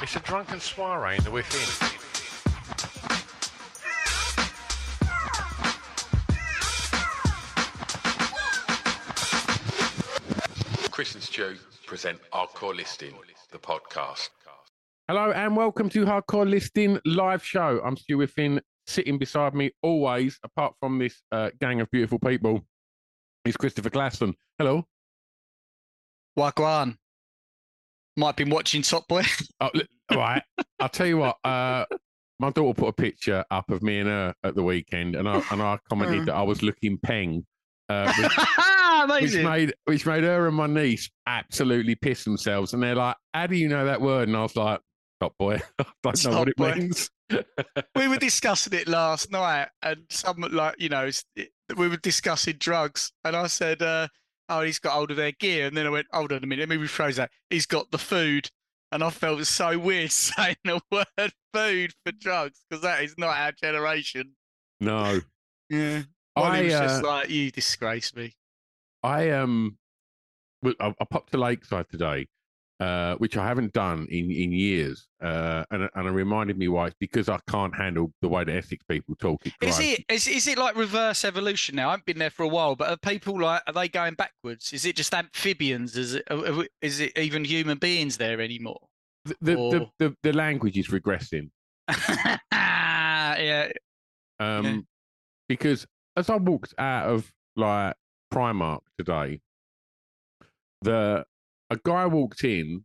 It's a drunken soiree in the within. Chris and Stu present Hardcore Listing, the podcast. Hello and welcome to Hardcore Listing live show. I'm Stu Whiffin. Sitting beside me always, apart from this uh, gang of beautiful people, is Christopher Glasson. Hello. Wagwan. Might have been watching Top Boy. Oh, all right. I'll tell you what. Uh, my daughter put a picture up of me and her at the weekend, and I and I commented that I was looking peng, uh, which, which made which made her and my niece absolutely piss themselves. And they're like, "How do you know that word?" And I was like, "Top boy, I don't know Top what it boy. means." we were discussing it last night, and some like you know, it- we were discussing drugs, and I said, uh, "Oh, he's got hold of their gear," and then I went, "Hold on a minute, let me rephrase that. He's got the food." And I felt so weird saying the word food for drugs because that is not our generation. No, Yeah. I was uh, just like, you disgrace me. I um, I, I popped to Lakeside today, uh, which I haven't done in in years, uh, and it- and it reminded me why it's because I can't handle the way the Essex people talk. It is it is it like reverse evolution now? I haven't been there for a while, but are people like are they going backwards? Is it just amphibians? Is it is it even human beings there anymore? the the, the, or- the the language is regressing. yeah, Um, because as I walked out of like Primark today, the a guy walked in,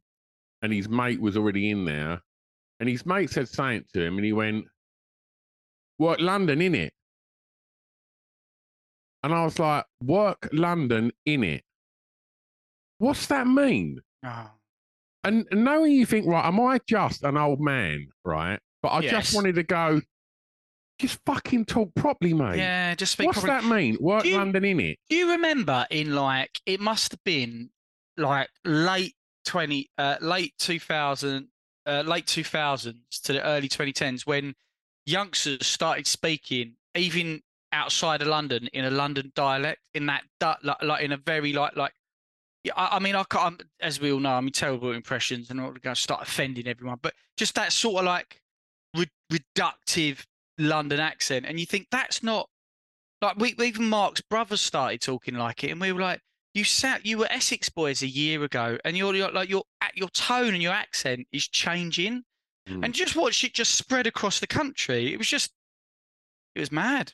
and his mate was already in there, and his mate said something to him, and he went, "Work London in it," and I was like, "Work London in it." What's that mean? Oh, And and knowing you think, right, am I just an old man, right? But I Yes. just wanted to go, just fucking talk properly, mate. yeah. Just speak What's properly. that mean? Work you- London in it. Do you remember in like it must have been like late twenty, uh, late two thousand, uh, late two thousands to the early twenty tens when youngsters started speaking even outside of London in a London dialect in that like, like in a very like like. I, I mean, I can't. I'm, as we all know, I'm terrible at impressions, and I'm not going to start offending everyone. But just that sort of like re- reductive London accent, and you think that's not like we even Mark's brothers started talking like it, and we were like, "You sat, you were Essex boys a year ago, and you're, you're like your a- your tone and your accent is changing, Mm. and just watch it just spread across the country. It was just, it was mad,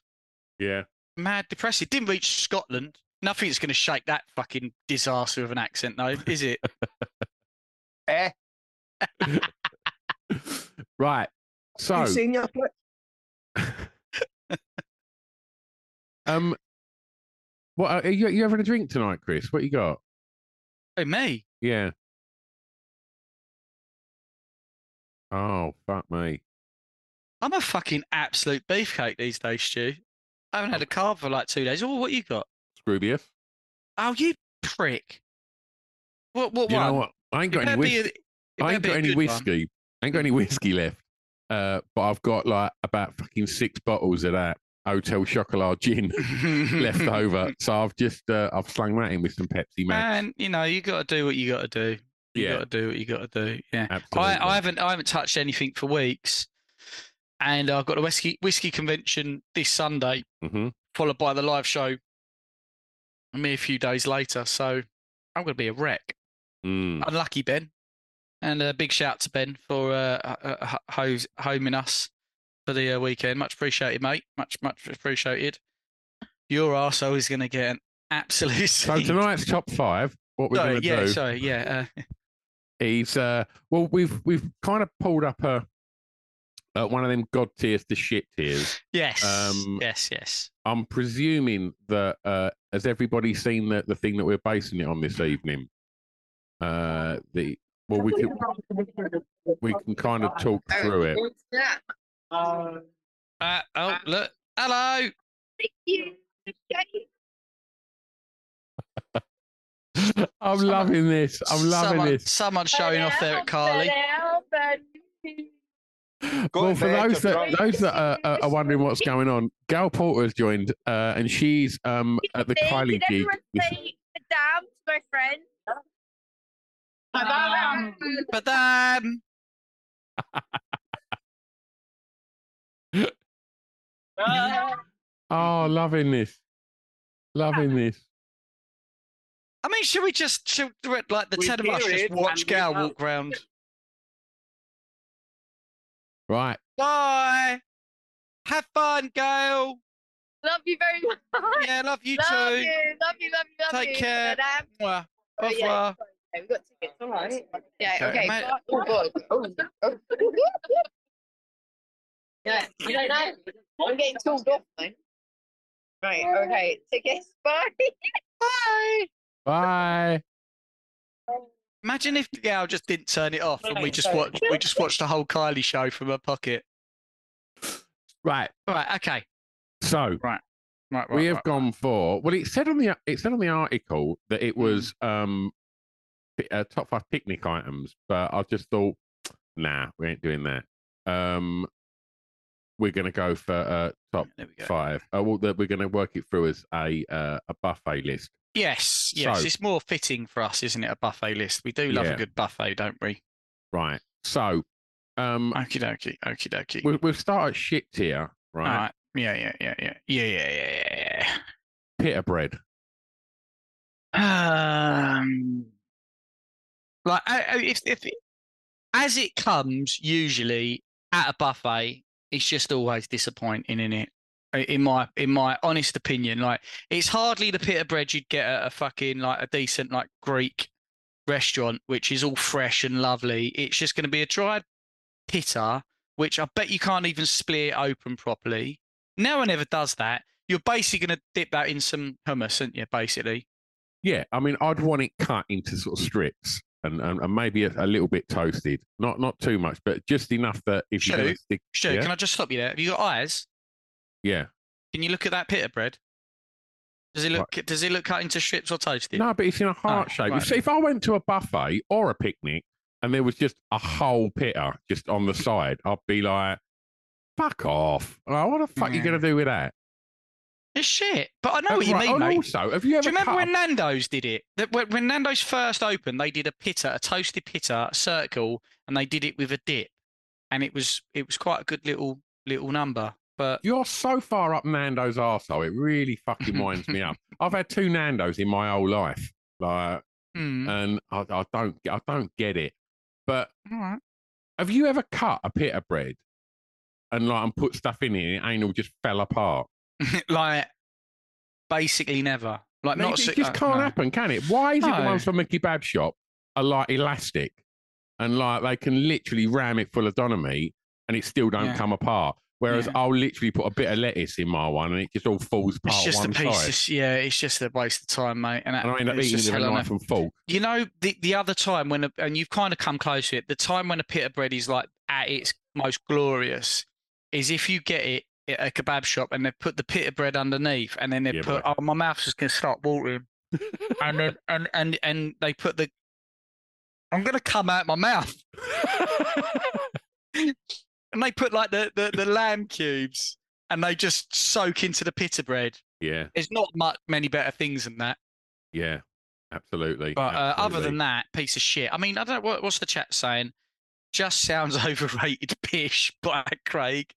Yeah. mad, depressing. It didn't reach Scotland. Nothing's going to shake that fucking disaster of an accent, though, is it? eh? right. So, you seen your um, what are you, you having a drink tonight, Chris? What you got? Hey, me? Yeah. Oh, fuck me. I'm a fucking absolute beefcake these days, Stu. I haven't had a carb for like two days. Oh, what you got? Scroobius. Oh, you prick. What? What You one? know what? I ain't got any be a- whiskey. I ain't got any good one. whiskey. I ain't got any whiskey left. Uh, but I've got like about fucking six bottles of that Hotel Chocolat gin left over. So I've just uh, I've slung that in with some Pepsi Max. Man, you know, you got to do what you got to do. You Yeah. got to do what you got to do. Yeah. Absolutely. I, I haven't I haven't touched anything for weeks, and I've got a whiskey whiskey convention this Sunday, hmm followed by the live show. Me a mere few days later, so I'm going to be a wreck. Mm. Unlucky Ben, and a big shout to Ben for uh, uh, uh, ho- homing us for the uh, weekend. Much appreciated, mate. Much much appreciated. Your arsehole is going to get an absolute. So seed. tonight's top five. What we're Sorry, going to yeah, do sorry, yeah. Uh, is uh, well, we've we've kind of pulled up a uh, one of them god tiers to shit tiers. yes, Um, yes, yes. I'm presuming that uh, has everybody seen the, the thing that we're basing it on this evening? Uh, the well, we can we can kind of talk through it. Uh, oh, look, hello. Thank you. I'm loving this. I'm loving someone, this. Someone showing off there at Carly. Well, for those that those that are, are are wondering what's going on, Gal Porter has joined, uh, and she's um at the Kylie gig. This- Madame, my friend. But then, Oh, loving this, loving this. I mean, should we just should we- like the We ten of us just watch and Gal know. walk round? Right. Bye. Have fun, Gail. Love you very much. Yeah, love you love too. you, love you, love you, love Take you. care. Madame. Mwah. Oh, Au Oh, yeah. Okay, we've got tickets, all right. Yeah, Okay, okay. mate. Oh, God. Oh, oh. yeah, I don't know. I'm getting tooled off, though. Right, okay. Tickets, bye. Bye. Bye. Imagine if the Gal just didn't turn it off and we just watched we just watched the whole Kylie show from her pocket. Right. Right. Okay. So Right. Right. right, we have right. gone for. Well, it said on the it said on the article that Hmm. it was um pi- uh, top five picnic items, but I just thought, nah, we ain't doing that. Um, we're going to go for uh, top go. five. Uh, well, we're going to work it through as a uh, a buffet list. Yes, yes, so, it's more fitting for us, isn't it? A buffet list. We do love yeah. a good buffet, don't we? Right. So, um, okie dokie, okie dokie. We'll, we'll start at shit here, right? right? Yeah, yeah, yeah, yeah, yeah, yeah, yeah, yeah. Pita bread. Um, like if if as it comes, usually at a buffet, it's just always disappointing, in it? In my in my honest opinion, like it's hardly the pita bread you'd get at a fucking like a decent like Greek restaurant, which is all fresh and lovely. It's just going to be a dried pita, which I bet you can't even split it open properly. No one ever does that. You're basically going to dip that in some hummus, aren't you? Basically, Yeah, I mean, I'd want it cut into sort of strips and, and, and maybe a, a little bit toasted. Not not too much, but just enough that if going stick, Stu, yeah, can I just stop you there? Have you got eyes? yeah. Can you look at that pita bread? Does it look? Does it look cut into strips or toasted? No, but it's in a oh, heart shape. right If, if I went to a buffet or a picnic and there was just a whole pita just on the side, I'd be like, "Fuck off! Like, what the fuck are you going to do with that?" It's shit. But I know Uh, what you right, mean, and mate. Also, have you ever Do you remember cut when a- Nando's did it? That when, when Nando's first opened, they did a pita, a toasted pita, a circle, and they did it with a dip, and it was it was quite a good little little number. But You're so far up Nando's arsehole, it really fucking winds me up. I've had two Nando's in my whole life, like, hmm, and I, I don't, I don't get it. But all right. have you ever cut a pita bread and like and put stuff in it and it ain't all just fell apart? like basically never. Like No, not it just uh, can't no. happen, can it? Why is it the ones from Mickey kebab shop are like elastic and like they can literally ram it full of meat and it still don't Yeah. come apart? Whereas Yeah. I'll literally put a bit of lettuce in my one and it just all falls apart It's just a piece. yeah, it's just a waste of time, mate. And, that, And I end up it's eating just it with a hell on knife and fork. You know, the the other time when, a, and you've kind of come close to it, the time when a pita bread is like at its most glorious is if you get it a kebab shop and they put the pita bread underneath and then they Yeah, put, boy. oh, my mouth's just going to start watering. and then, and, and, and they put the, I'm going to come out my mouth. and they put like the, the, the lamb cubes and they just soak into the pita bread. yeah, There's not much, many better things than that. yeah, absolutely. But uh, other than that, piece of shit. I mean, I don't know what, what's the chat saying. Just sounds overrated, pish by Craig.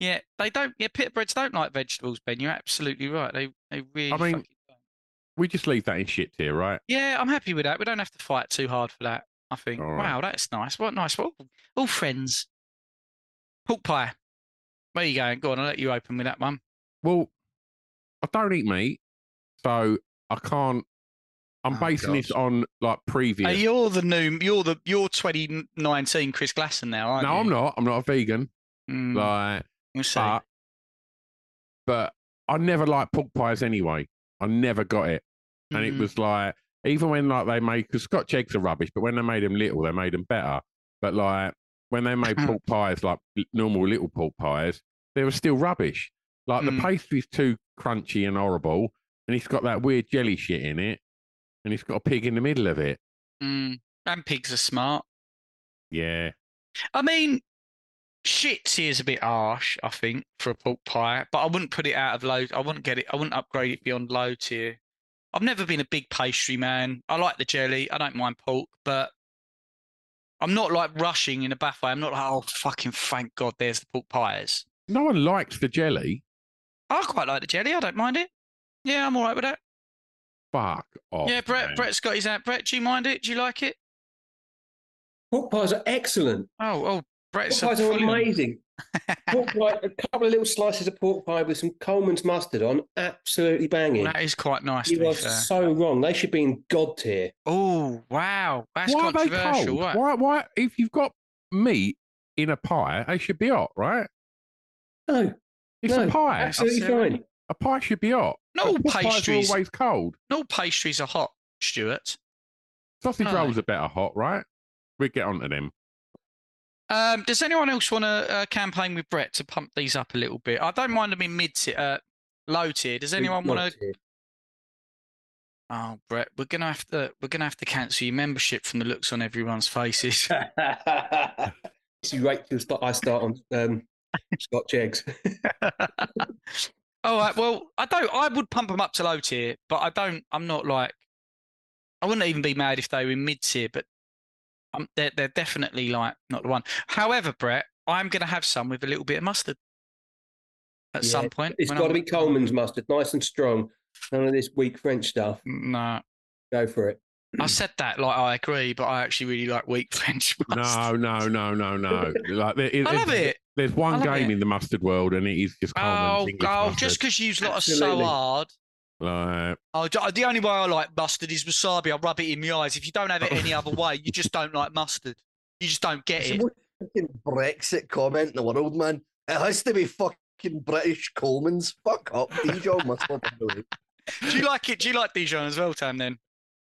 Yeah, they don't. Yeah, pita breads don't like vegetables, Ben. You're absolutely right. They they really. I mean, don't. We just leave that in shit tier, right? Yeah, I'm happy with that. We don't have to fight too hard for that. I think. Right. Wow, that's nice. What nice. All, all friends. Pork pie. Where you going? Go on, I'll let you open with that one. Well, I don't eat meat, so I can't. I'm Oh, basing this on like previous. Hey, you're the new. You're the. You're 2019 Chris Glasson now, aren't no, you? I'm not. I'm not a vegan. Mm, Like, but, but I never liked pork pies anyway. I never got it, and it Mm. was like even when like they made because Scotch eggs are rubbish, but when they made them little, they made them better. But like when they made pork pies, like normal little pork pies, they were still rubbish. Like the Mm. pastry's too crunchy and horrible, and it's got that weird jelly shit in it, and it's got a pig in the middle of it. Mm, and pigs are smart. Yeah, I mean, shit here's a bit harsh, I think, for a pork pie, but I wouldn't put it out of low. I wouldn't get it. I wouldn't upgrade it beyond low tier. I've never been a big pastry man. I like the jelly. I don't mind pork, but I'm not like rushing in a buffet. I'm not like, oh, fucking thank God there's the pork pies. no one likes the jelly. I quite like the jelly. I don't mind it. Yeah, I'm all right with that. Fuck off. yeah, Brett. man. Brett's got his out. Brett, do you mind it? Do you like it? Pork pies are excellent. Oh, oh, Pork Brett's pies are amazing. Pork pie, a couple of little slices of pork pie with some Colman's mustard on, absolutely banging. That is quite nice. You are fair. so wrong. They should be in God tier. Oh wow, that's why are they controversial. cold? right? Why? Why? If you've got meat in a pie, they should be hot, right? No, It's no, a pie. absolutely I'll fine. A pie should be hot. Not But all pork are always cold. Not all pastries are hot, Stuart. Sausage No. rolls are better hot, right? We get onto them. Um, does anyone else want to uh, campaign with Brett to pump these up a little bit? I don't mind them in mid tier, uh, low tier. Does anyone want to? Oh, Brett, we're gonna have to we're gonna have to cancel your membership from the looks on everyone's faces. this is right till I start on um, Scotch eggs. All right. Well, I don't. I would pump them up to low tier, but I don't. I'm not like. I wouldn't even be mad if they were in mid tier, but um, they're they're definitely like not the one. However, Brett, I'm going to have some with a little bit of mustard at Yeah, some point. It's got to be Colman's mustard, nice and strong. None of this weak French stuff. No, Go for it. I said that like I agree, but I actually really like weak French mustard. No, no, no, no, no. Like there, I love it. There's one love game it. in the mustard world, and it is just Oh, Colman's English oh, mustard. just because you lot are so hard. Like, Oh, the only way I like mustard is wasabi. I rub it in my eyes. If you don't have it any other way, you just don't like mustard. You just don't get It's the it. most fucking Brexit comment in the world, man. It has to be fucking British Colman's. Fuck up. Dijon must have been the way. Do you like it? Do you like Dijon as well, Tam? Then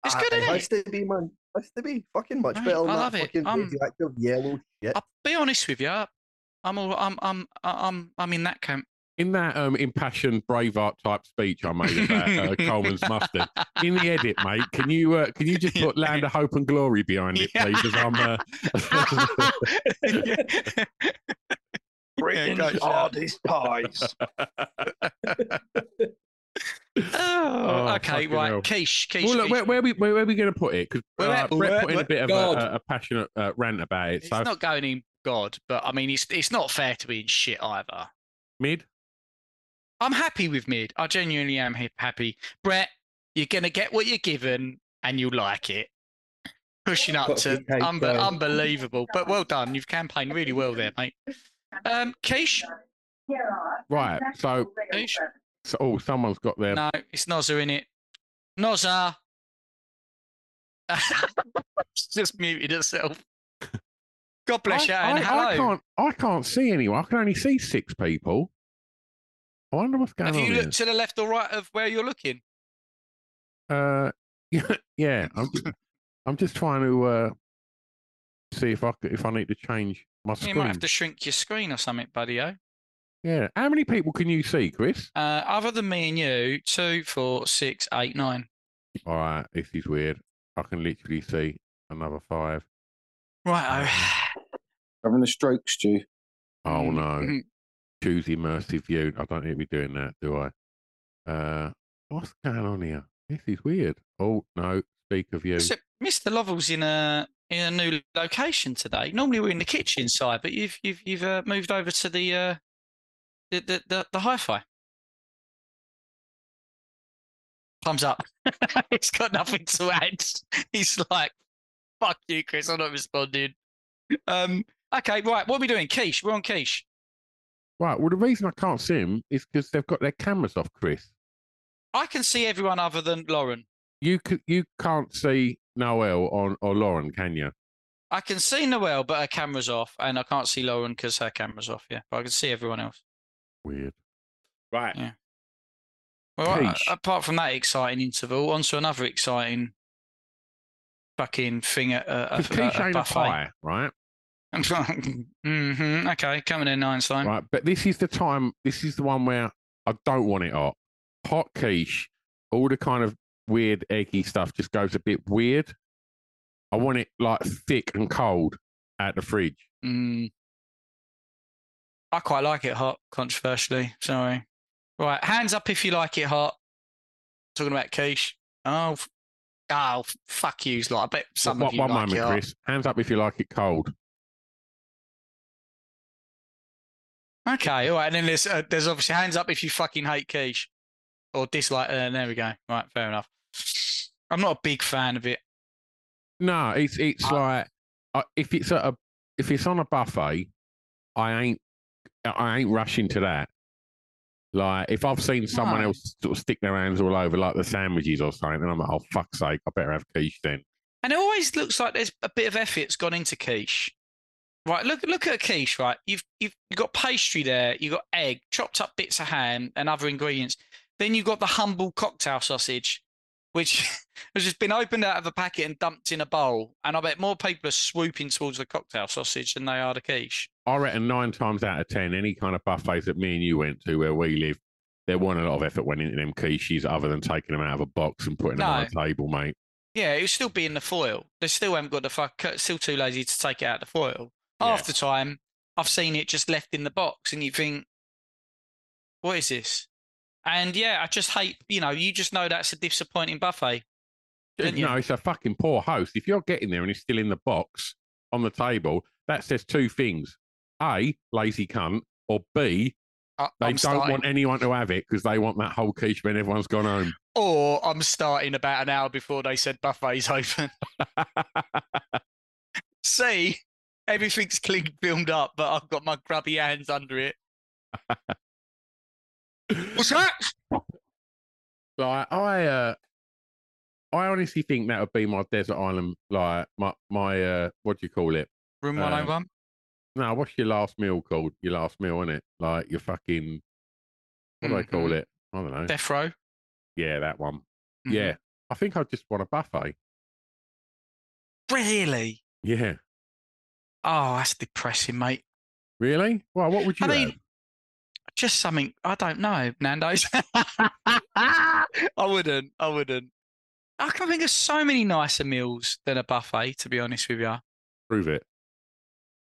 it's Ah, good, It isn't has it? to be, man. It has to be fucking much Mate, better than I that love it. fucking Um, radioactive yellow shit. I'll be honest with you. I'm all, I'm I'm I'm I'm in that camp. In that um, impassioned Braveheart type speech I made about uh, Colman's mustard, in the edit, mate, can you uh, can you just put "Land of Hope and Glory" behind it, please? As I'm, uh, Britain's go, hardest pies. Oh, Oh, okay, right. hell. Quiche, quiche. well, look, quiche. where, where we where, where are we going to put it? Because Where- uh, Brett where- put in a bit of God. a, a, a passionate uh, rant about it. It's So not going in God, but I mean, it's it's not fair to be in shit either. mid. I'm happy with mid. I genuinely am happy. Brett, you're gonna get what you're given, and you'll like it. Pushing up to to be cake, unbe- though. unbelievable, but well done. You've campaigned really well there, mate. Um, Quiche, Right. So, Quiche. so oh, someone's got their. No, it's Nozza in it. Nozza. It's just muted herself. God bless you, I, and I, hello. I can't. I can't see anyone. I can only see six people. I wonder what's going Have on. you here. looked to the left or right of where you're looking? Uh, yeah, yeah. I'm just, I'm just trying to uh, see if I if I need to change my screen. You might have to shrink your screen or something, buddy. Oh. Yeah. How many people can you see, Chris? Uh, other than me and you, two, four, six, eight, nine. All right, this is weird. I can literally see another five. Right. Having a stroke, Stu. Oh no. Choose immersive view. I don't need to be doing that, do I? Uh, what's going on here? This is weird. Oh no, speaker view. So, Mr. Lovell's in a in a new location today. Normally we're in the kitchen side, but you've you've you've uh, moved over to the uh the the the, the hi-fi. Thumbs up. He's got nothing to add. He's like, fuck you, Chris. I'm not responding. Um, okay, right. What are we doing? Quiche. We're on quiche. Right. Well, the reason I can't see him is because they've got their cameras off, Chris. I can see everyone other than Lauren. You c- you can't see Noel on or Lauren, can you? I can see Noel, but her camera's off, and I can't see Lauren because her camera's off. Yeah, but I can see everyone else. Weird. Right. Yeah. Well, a- apart from that exciting interval, on to another exciting fucking thing at a, a, a, a a buffet. pie, right? Hmm Okay, coming in Einstein. Right. But this is the time. This is the one where I don't want it hot. Hot quiche. All the kind of weird eggy stuff just goes a bit weird. I want it like thick and cold out the fridge. Mm. I quite like it hot, controversially. Sorry. Right, hands up if you like it hot. Talking about quiche. Oh, oh, fuck you, lot. I bet some one of you one like moment, it hot. Chris. Hands up if you like it cold. Okay, all right. And then there's uh, there's obviously hands up if you fucking hate quiche or dislike. Uh, there we go. Right, fair enough. I'm not a big fan of it. No, it's it's Uh, like uh, if it's at a if it's on a buffet, I ain't I ain't rushing to that. Like if I've seen someone No. else sort of stick their hands all over like the sandwiches or something, then I'm like, oh fuck's sake, I better have quiche then. And it always looks like there's a bit of effort's gone into quiche. Right, look look at a quiche, right? You've you've you've got pastry there, you've got egg, chopped up bits of ham and other ingredients. Then you've got the humble cocktail sausage, which has just been opened out of a packet and dumped in a bowl. And I bet more people are swooping towards the cocktail sausage than they are the quiche. I reckon nine times out of ten, any kind of buffets that me and you went to where we live, there wasn't a lot of effort went into them quiches other than taking them out of a box and putting them on a table, mate. Yeah, it would still be in the foil. They still haven't got the fuck. Still too lazy to take it out of the foil. Half the time, I've seen it just left in the box, and you think, "What is this?" And yeah, I just hate. You know, you just know that's a disappointing buffet. Uh, you? No, it's a fucking poor host. If you're getting there and it's still in the box on the table, that says two things: a, lazy cunt, or b, I, they I'm don't starting, want anyone to have it because they want that whole quiche when everyone's gone home. or I'm starting about an hour before they said buffets open. See, everything's clean filmed up, but I've got my grubby hands under it. What's that? Like I, uh, I honestly think that would be my desert island. Like my my uh, what do you call it? Room Uh, 101. No, what's your last meal called? Your last meal, isn't it? Like your fucking what do they call it? I don't know. Death row. Yeah, that one. Mhm. Yeah, I think I just want a buffet. Really? Yeah, Oh, that's depressing, mate. really? Well, what would you I mean, have? just something I don't know, Nando's. I wouldn't. I wouldn't. I can think of so many nicer meals than a buffet, to be honest with you. Prove it.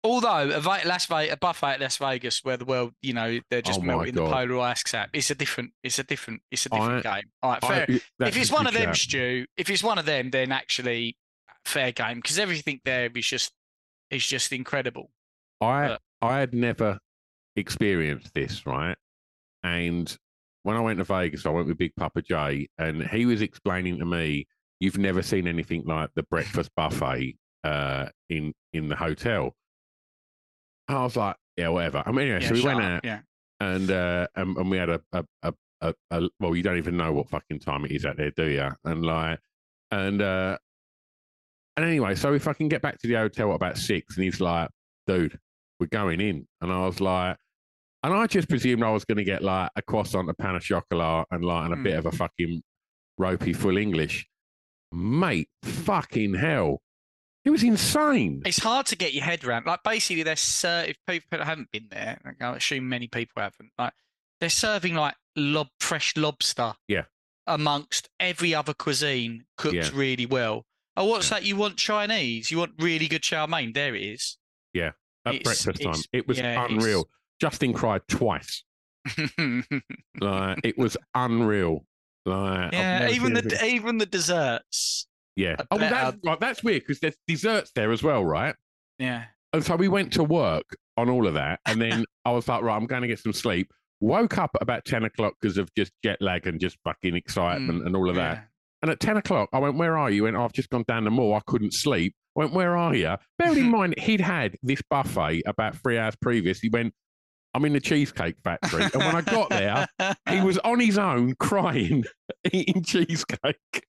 Although a, Las Vegas, a buffet at Las Vegas, where the world, you know, they're oh just Oh melting the God. polar ice cap. It's a different. It's a different. It's a different game. All right, fair. that's if it's one of them. Stu, if it's one of them, then actually fair game because everything there is just is just incredible. I But- I had never experienced this, right? And when I went to Vegas, I went with Big Papa J, and he was explaining to me, "You've never seen anything like the breakfast buffet uh, in in the hotel." I was like, "Yeah, whatever." I mean, anyway, Yeah, so we went up, out, Yeah. and uh, and, and we had a a, a a a well, you don't even know what fucking time it is out there, do you? And like, and uh, and anyway, so if I can get back to the hotel at about six, and he's like, "Dude, we're going in," and I was like, and I just presumed I was going to get like a croissant, a pan of chocolat, and like and a bit of a hmm. fucking ropey full English, mate. Fucking hell, it was insane. It's hard to get your head around. Like basically, they're ser- if people haven't been there, like, I assume many people haven't. Like they're serving like lob fresh lobster. Yeah. Amongst every other cuisine cooked Yeah. really well. Oh, what's that? You want Chinese? You want really good chow mein? There it is. Yeah, at It's- breakfast time, it was yeah, it's- unreal. Justin cried twice. Like it was unreal. Like yeah, even the even the desserts. yeah. I Oh, well, that's right. That's weird because there's desserts there as well, right? Yeah. And so we went to work on all of that, and then I was like, right, I'm going to get some sleep. Woke up at about 10 o'clock because of just jet lag and just fucking excitement mm, and all of that. And at 10 o'clock, I went, Where are you? And I've just gone down the mall. I couldn't sleep. I went, Where are you? Bearing in mind, he'd had this buffet about three hours previous. He went, I'm in the Cheesecake Factory. And when I got there, he was on his own crying, eating cheesecake.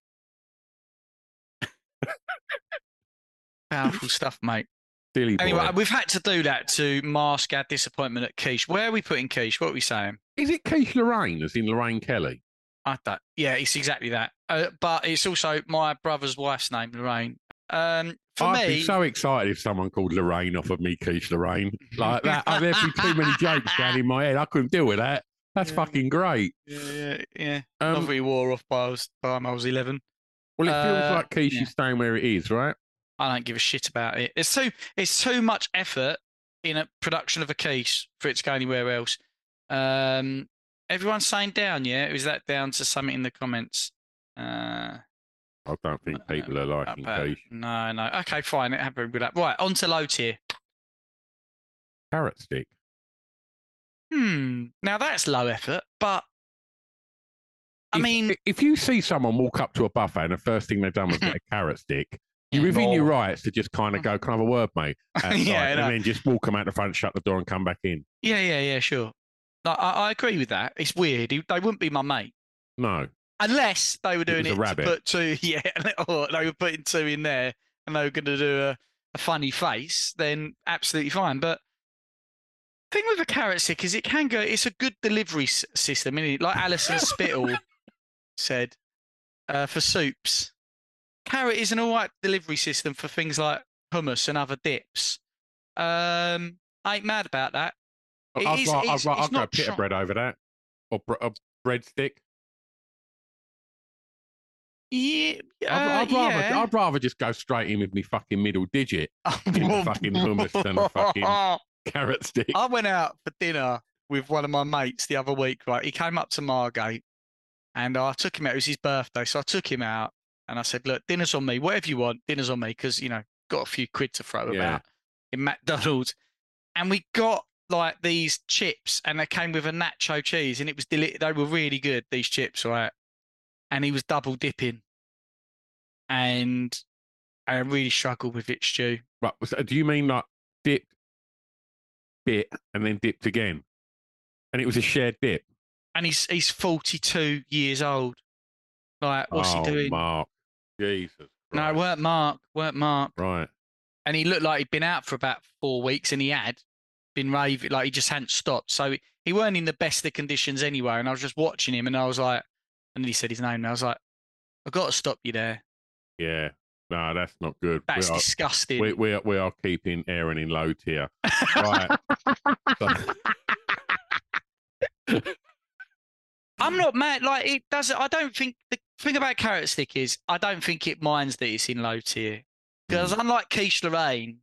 Powerful stuff, mate. Silly boy. Anyway, we've had to do that to mask our disappointment at Quiche. Where are we putting Quiche? What are we saying? Is it Keith Lorraine, as in Lorraine Kelly? I don't. Yeah, it's exactly that. Uh, but it's also my brother's wife's name, Lorraine. Um, for I'd me, be so excited if someone called Lorraine off of me, Keith Lorraine. Like that, uh, there'd be too many jokes down in my head. I couldn't deal with that. That's fucking great. yeah, yeah, yeah. Um, Not wore off by, I was, by time I was eleven. Well, it feels Uh, like Keith yeah. is staying where it is, right? I don't give a shit about it. It's too it's too much effort in a production of a case for it to go anywhere else. Um, everyone's saying down, yeah? Is that down to something in the comments? Uh, I don't think people are liking Keith. no, no. Okay, fine. It happened with that. Right, on to low tier. Carrot stick. Hmm. Now that's low effort, but I If- mean, if you see someone walk up to a buffet and the first thing they've done was get a carrot stick, you're within your rights to just kind of go, "Can I have a word, mate?" outside, Yeah, and know. then just walk them out the front, shut the door, and come back in. yeah, yeah, yeah, sure. No, I, I agree with that. It's weird. They wouldn't be my mate. No, Unless they were doing it, rabbit. to put two, yeah, or they were putting two in there and they were going to do a, a funny face, then absolutely fine. But thing with a carrot stick is it can go. It's a good delivery s- system, is Like Alison Spittle said uh, for soups, carrot is an all right delivery system for things like hummus and other dips. Um, I ain't mad about that. It I'd, is- ra- it's- I'd, I'd go pita try- bread over that, or br- a breadstick. Yeah, I'd, uh, I'd rather, yeah. I'd rather just go straight in with me fucking middle digit in the fucking hummus than a fucking carrot stick. I went out for dinner with one of my mates the other week, right? He came up to Margate and I took him out. It was his birthday. So I took him out and I said, Look, dinner's on me. Whatever you want, dinner's on me. Because, you know, got a few quid to throw Yeah. about in McDonald's. And we got like these chips and they came with a nacho cheese and it was deli- they were really good, these chips, right? And he was double dipping. And I really struggled with it, Stu. Right, do you mean like dipped, bit, and then dipped again? And it was a shared dip. and he's he's 42 years old. Like, what's oh, he doing? Mark, Jesus. No, it weren't Mark, weren't Mark. Right. And he looked like he'd been out for about four weeks, and he had been raving, like he just hadn't stopped. So he weren't in the best of conditions anyway. And I was just watching him, and I was like, and he said his name, and I was like, I've got to stop you there. Yeah. No, that's not good. That's we are, disgusting. We, we, are, we are keeping Aaron in low tier. Right. I'm not mad. Like it doesn't. I don't think the thing about carrot stick is I don't think it minds that it's in low tier because hmm. unlike Quiche Lorraine,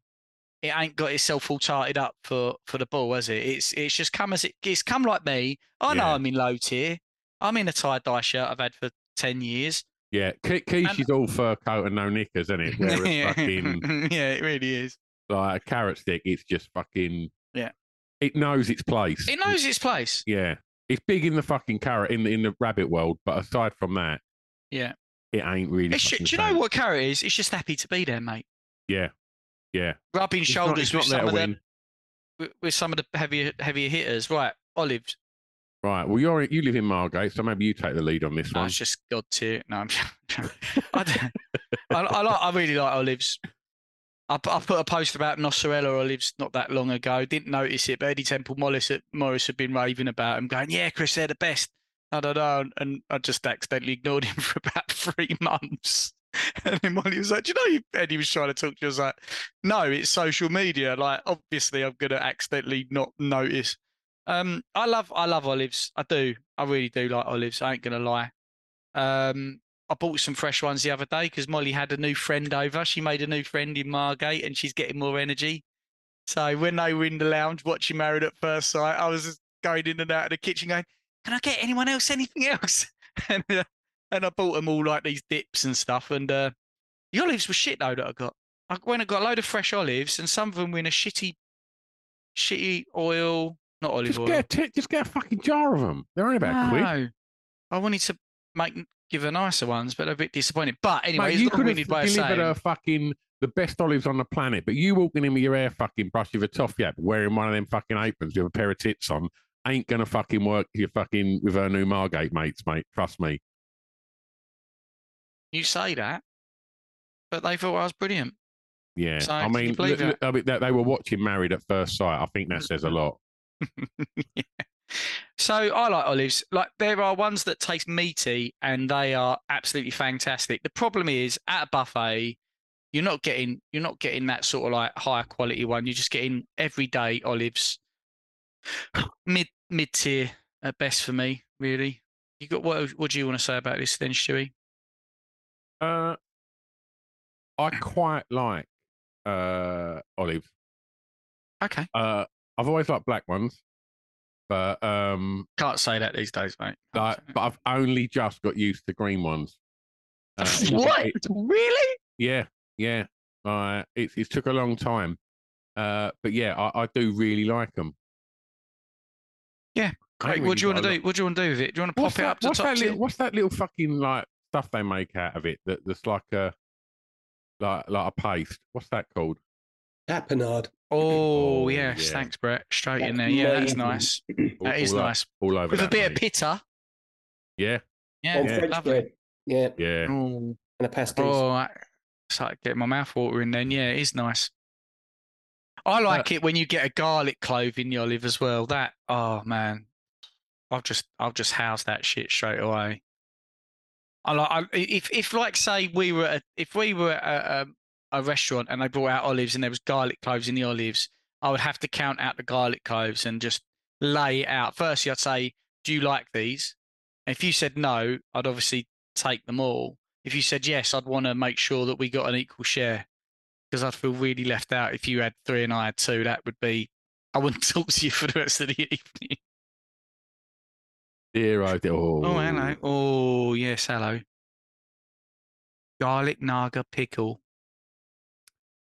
it ain't got itself all tarted up for for the ball, has it? It's it's just come as it. It's come like me. I know Yeah. I'm in low tier. I'm in a tie dye shirt I've had for ten years. yeah. Ke- is all fur coat and no knickers, isn't it? Whereas yeah. fucking yeah, it really is. like a carrot stick, it's just fucking. Yeah. It knows its place. It knows its place. Yeah. It's big in the fucking carrot in the in the rabbit world, but aside from that, Yeah. it ain't really. Do you know what carrot is? It's just happy to be there, mate. Yeah. Yeah. Rubbing not- shoulders not with some of the win. with, with some of the heavier heavier hitters. Right, olives. Right. Well, you're you live in Margate, so maybe you take the lead on this No, one. it's just God tier. No, I'm. I, I, I like. I really like olives. I, I put a post about mozzarella olives not that long ago. Didn't notice it, but Eddie Temple Morris, Morris had been raving about him, going, "Yeah, Chris, they're the best." I don't know, and I just accidentally ignored him for about three months. And then Molly was like, "Do you know?" You, Eddie was trying to talk to you. I was like, "No, it's social media. Like, obviously, I'm gonna accidentally not notice." Um, I love, I love olives. I do. I really do like olives. I ain't gonna lie. Um, I bought some fresh ones the other day because Molly had a new friend over. She made a new friend in Margate and she's getting more energy. So when they were in the lounge watching Married at First Sight, I was going in and out of the kitchen going, Can I get anyone else anything else? and, uh, and I bought them all like these dips and stuff. And uh, the olives were shit though that I got. I went and got a load of fresh olives and some of them were in a shitty, shitty oil. not olive Just oil. get, a t- just get a fucking jar of them. They're only about no, I wanted to make give her nicer ones, but they're a bit disappointed. But anyway, Mate, you could have of delivered her fucking the best olives on the planet, but you walking in with your hair fucking brushed with a toffee hat, wearing one of them fucking aprons with a pair of tits on, ain't gonna fucking work. You're fucking with her new Margate mates, mate. Trust me. You say that, but they thought I was brilliant. Yeah, So, I mean, look- look, I mean, they, they were watching Married at First Sight. I think that says a lot. yeah. So I like olives. Like there are ones that taste meaty and they are absolutely fantastic. The problem is at a buffet, you're not getting you're not getting that sort of like higher quality one. You're just getting everyday olives, mid mid tier at best for me. Really, you got what? What do you want to say about this then, Stewie? Uh, I quite like uh olives. Okay, Uh, I've always liked black ones, but um, can't say that these days, mate. Like, but I've only just got used to green ones. Uh, what? it- really? yeah, yeah. Uh, it it took a long time, uh, but yeah, I, I do really like them. Yeah, Great. What do you want to do? What do you want to do with it? Do you want to What's pop it that, up to what's top that little, What's that little fucking like stuff they make out of it? That that's like a like like a paste. What's that called? Tapenade. Oh, Oh, yes, yeah. thanks, Brett. Straight in there. Yeah, that's amazing. nice. All- That is all o- nice. all over With a that, bit of mate. pitta. Yeah, Yeah, On Yeah. French lovely. bread. Yeah, yeah. And a pasties. oh, I started getting my mouth watering then. Yeah, it is nice. I like it when you get a garlic clove in the olive as well. That, oh man, I've just, I've just housed that shit straight away. I like, if, if like, say we were, at, if we were at a, um, a restaurant and they brought out olives and there was garlic cloves in the olives, I would have to count out the garlic cloves and just lay it out. Firstly, I'd say, do you like these? And if you said no, I'd obviously take them all. If you said yes, I'd want to make sure that we got an equal share because I'd feel really left out if you had three and I had two. That would be, I wouldn't talk to you for the rest of the evening. Dear, oh, dear. Oh, hello. Oh, yes, hello. Garlic naga pickle.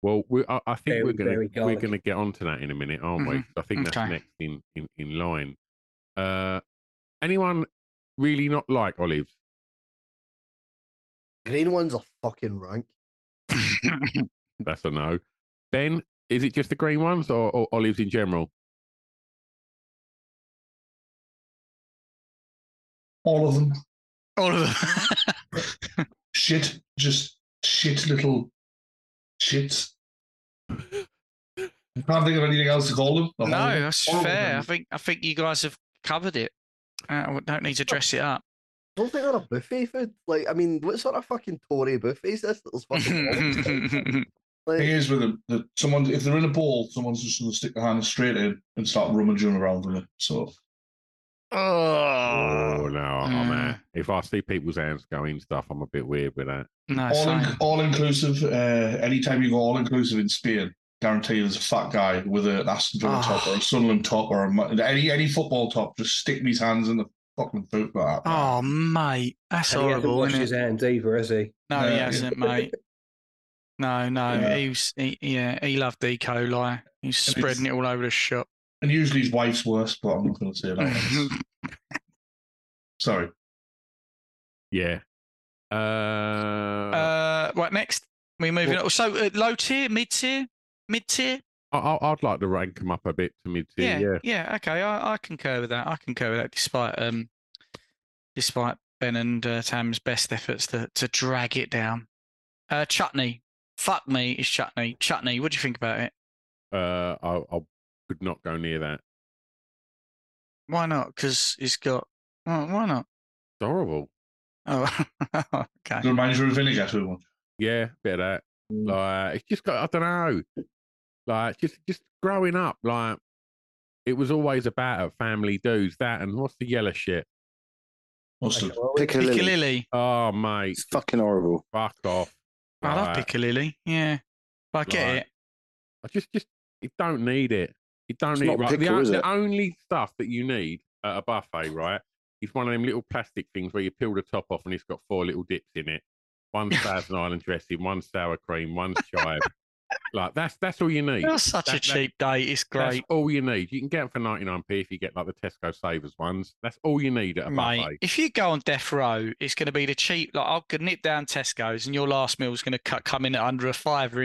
Well, we, I, I think Very, we're gonna we're gonna get onto that in a minute, aren't we? Mhm. I think that's Okay. next in, in in line. Uh, anyone really not like olives? Green ones are fucking rank. That's a no. Ben, is it just the green ones or, or olives in general? All of them. All of them. Shit. Just shit little shits. I can't think of anything else to call them. They're no, horrible. that's Horrible fair. I think I think you guys have covered it. Uh, I don't need to dress it up. I don't think they're a buffet food. Like, I mean, what sort of fucking Tory buffet is this? That was fucking thing like, is with them that someone, if they're in a bowl, someone's just going to stick their hand straight in and start rummaging around in it. So oh, Oh no, I'm Mm. out. If I see people's hands going stuff, I'm a bit weird with that. no, all, in, all inclusive. Uh, anytime you go all inclusive in Spain, guarantee there's a fat guy with an Aston Villa top or a Sunderland top or a, any any football top. Just stick these hands in the fucking food for that. Oh, mate, that's And he hasn't horrible, washed isn't his hands either, has he? No, he hasn't, mate. No, no, Yeah. he was, he, yeah, he loved E. coli. He's spreading it all over the shop. And usually his wife's worse, but I'm not going to say that. Sorry. Yeah. Uh, uh, what next? We moving on. So uh, low tier, mid tier, mid tier. I, I- I'd like to rank them up a bit to mid tier. Yeah, Yeah. yeah, okay, I, I concur with that. I concur with that, despite um, despite Ben and uh, Tam's best efforts to to drag it down. Uh, chutney, fuck me, is chutney. Chutney, what do you think about it? Uh, I, I could not go near that. Why not? Because it's got. Well, why not? It's horrible. Oh, okay. It reminds of vinegar too much. Yeah, bit of that. Mm. Like it's just got I don't know. Like just just growing up, like it was always about a family dudes that and what's the yellow shit? Mustard. Piccadilly. Piccalilli. Oh mate, It's fucking horrible. fuck off. I love Like, Piccalilli. Yeah, but I get Right. it. I just just you don't need it. You don't It's need. Right? the, pickle, the only stuff that you need at a buffet, right, is one of them little plastic things where you peel the top off and it's got four little dips in it. One Thousand Island dressing, one sour cream, one chive. Like that's that's all you need. That's such a That- that- cheap date. It's That's great. all you need. You can get them for 99p if you get like the Tesco Savers ones. That's all you need at a Mate, buffet. if you go on death row, it's going to be the cheap. Like I'll nip down Tesco's, and your last meal is going to cut come in at under a fiver.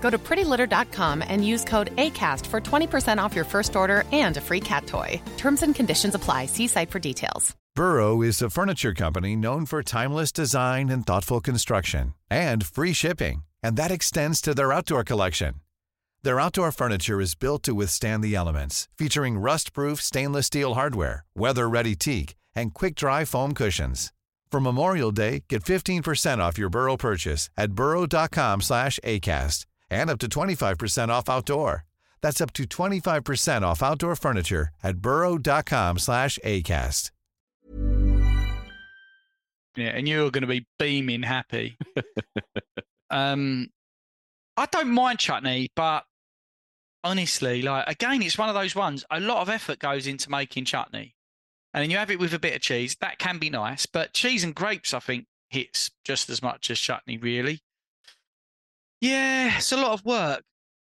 Go to prettylitter.com and use code ACAST for 20% off your first order and a free cat toy. Terms and conditions apply. See site for details. Burrow is a furniture company known for timeless design and thoughtful construction and free shipping, and that extends to their outdoor collection. Their outdoor furniture is built to withstand the elements, featuring rust-proof stainless steel hardware, weather-ready teak, and quick-dry foam cushions. For Memorial Day, get 15% off your Burrow purchase at burrow.com slash ACAST and up to 25% off outdoor. That's up to 25% off outdoor furniture at burrow.com slash ACAST. Yeah, and you're going to be beaming happy. um, I don't mind chutney, but honestly, like again, it's one of those ones. A lot of effort goes into making chutney, and then you have it with a bit of cheese. That can be nice, but cheese and grapes, I think, hits just as much as chutney. Really, yeah, it's a lot of work.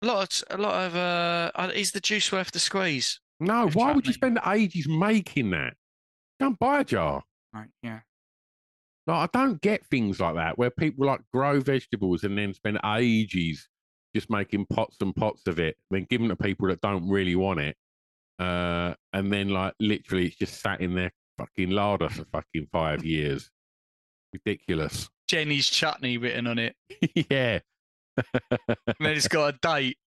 A lot of a lot of. Uh, uh, is the juice worth the squeeze? No, why would you spend ages making that? Don't buy a jar. Right, yeah. Like, I don't get things like that where people like grow vegetables and then spend ages just making pots and pots of it, then giving to people that don't really want it. Uh, and then like literally it's just sat in their fucking larder for fucking five years. Ridiculous. Jenny's chutney written on it. yeah. And then it's got a date,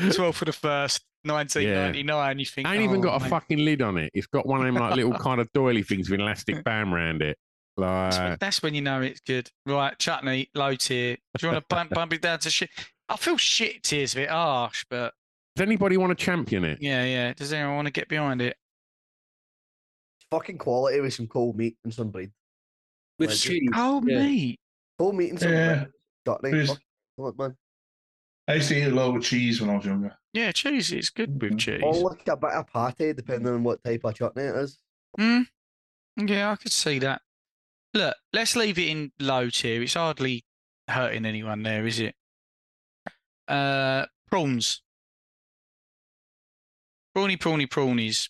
12th for the first, 1999. You think, Ain't even oh, got a fucking lid on it. It's got one of them like little kind of doily things with an elastic band around it. That's, Like, when- that's when you know it's good. Right, chutney, low tier. Do you want to bump, bump it down to shit? I feel shit tier's a bit harsh, but does anybody want to champion it? yeah, yeah. Does anyone want to get behind it? Fucking quality with some cold meat and some bread. With Like, cheese. Oh, yeah. meat. Cold meat and some Yeah. bread. Chutney. Please. fuck, man. I used to eat a lot of cheese when I was younger. Yeah, cheese. It's good with cheese. Or like a bit of patty, depending on what type of chutney it is. Mm. Yeah, I could see that. Look, let's leave it in low tier. It's hardly hurting anyone there, is it? Uh, prawns. Prawny, prawny, prawnies.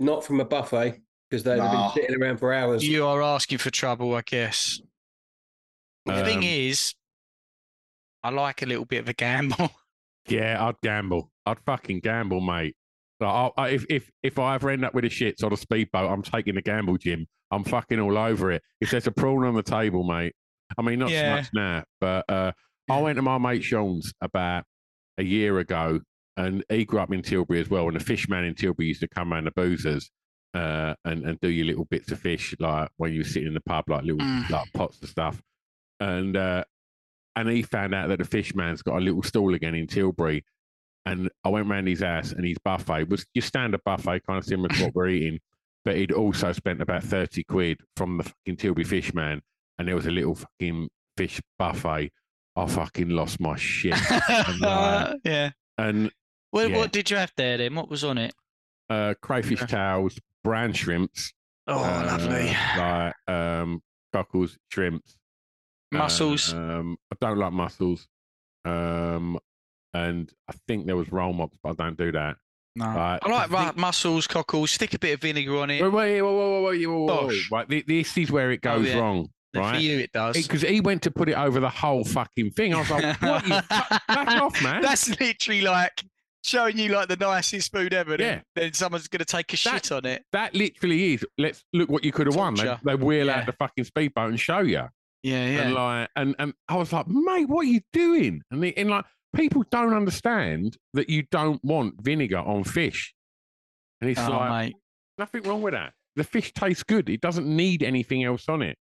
Not from a buffet because they've Nah. been sitting around for hours. You are asking for trouble, I guess. The thing Um, is, I like a little bit of a gamble. Yeah, I'd gamble. I'd fucking gamble, mate. Like, I, if if if I ever end up with a shits on a speedboat, I'm taking the gamble, Jim. I'm fucking all over it. If there's a prawn on the table, mate. I mean, not Yeah. so much now, but uh, I went to my mate Sean's about a year ago, and he grew up in Tilbury as well. And the fish man in Tilbury used to come around the boozers uh, and and do your little bits of fish, like when you were sitting in the pub, like little Mm. like pots of stuff. And uh, and he found out that the fish man's got a little stall again in Tilbury. And I went round his house, and his buffet was your standard buffet, kind of similar to what we're eating. But he'd also spent about thirty quid from the fucking Tilbury fish man, and there was a little fucking fish buffet. I fucking lost my shit. and, uh, yeah. and What, yeah. what did you have there then? What was on it? uh, crayfish towels, brown shrimps. Oh, lovely. Like um, cockles, shrimps, Mussels. Um, I don't like mussels. Um, and I think there was roll mops, but I don't do that. No. Right. I like right, mussels, cockles. Stick a bit of vinegar on it. Wait, wait, wait, wait, wait, wait, wait, wait, Right, this is where it Oh, goes yeah. wrong. For Right, you, it does. because he went to put it over the whole fucking thing. I was like, "What? You back off, man!" That's literally like showing you like the nicest food ever. Yeah. Then, then someone's going to take a shit on it. That literally is. Let's look what you could have won. They, they wheel Yeah. out the fucking speedboat and show you. Yeah, yeah. And like, and and I was like, mate, what are you doing? And, the, and like, people don't understand that you don't want vinegar on fish. And it's Oh, like, mate. nothing wrong with that. The fish tastes good. It doesn't need anything else on it.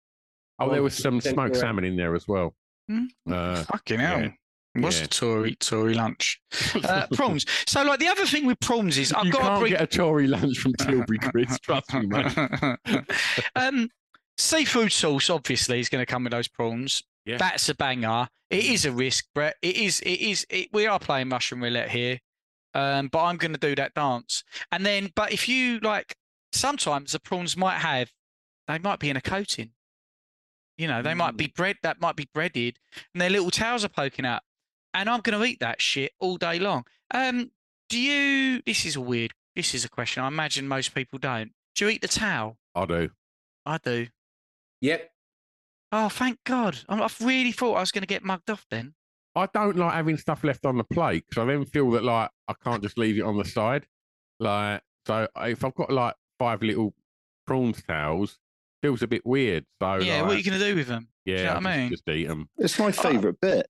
Oh, there was some smoked correct. salmon in there as well. Hmm? Uh, Fucking hell. yeah. What's Yeah. a Tory Tory lunch? Uh, prawns. So, like the other thing with prawns is I've you got can't to bring. get a Tory lunch from Tilbury, Chris. Trust me, mate. um, seafood sauce obviously is going to come with those prawns. Yeah. That's a banger. It is a risk, Brett. It is. It is. It, we are playing mushroom roulette here, um, but I'm going to do that dance. And then, but if you like, sometimes the prawns might have, they might be in a coating. You know, they might Mm. be bread. That might be breaded, and their little tails are poking out. And I'm going to eat that shit all day long. Um, do you? This is a weird. This is a question. I imagine most people don't. Do you eat the towel? I do. I do. Yep. Oh, thank God. I I really thought I was going to get mugged off then. I don't like having stuff left on the plate because I then feel that like I can't just leave it on the side. Like so, if I've got like five little prawns towels, feels a bit weird. So yeah, like, what are you going to do with them? Yeah, Do you know what I mean? just eat them. It's my favourite bit.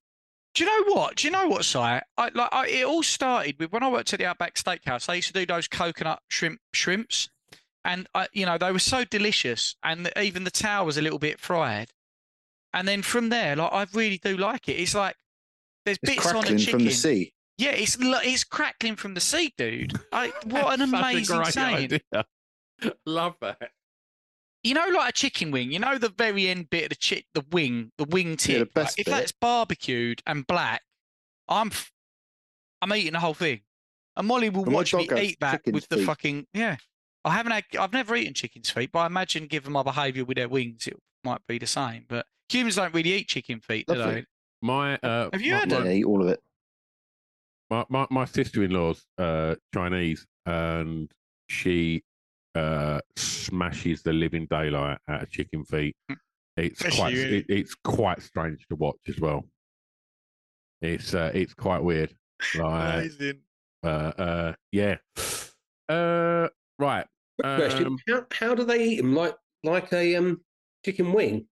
Do you know what? Do you know what, Si? I like I, it all started with when I worked at the Outback Steakhouse. They used to do those coconut shrimp shrimps, and I, you know, they were so delicious, and the, even the towel was a little bit fried. And then from there, like I really do like it. It's like there's It's bits on a crackling chicken from the sea. Yeah, it's it's crackling from the sea, dude. What an amazing saying. idea. Love that. You know, like a chicken wing. You know the very end bit of the chick, the wing, the wing tip. like, best if bit. that's barbecued and black, I'm, f- I'm eating the whole thing. And Molly will And watch me eat that with the feet. fucking yeah. I haven't had, I've never eaten chicken's feet, but I imagine given my behaviour with their wings, it might be the same. But humans don't really eat chicken feet, do Lovely. they? My uh, Have you my, had my, it? Yeah, eat all of it. my, my, my sister-in-law's uh, Chinese, and she uh, smashes the living daylight out of chicken feet. It's Does quite it, it's quite strange to watch as well. It's uh, it's quite weird. Like, Amazing. uh, uh, yeah. Uh, right. Quick question: Um, how, how do they eat them? Like like a um chicken wing?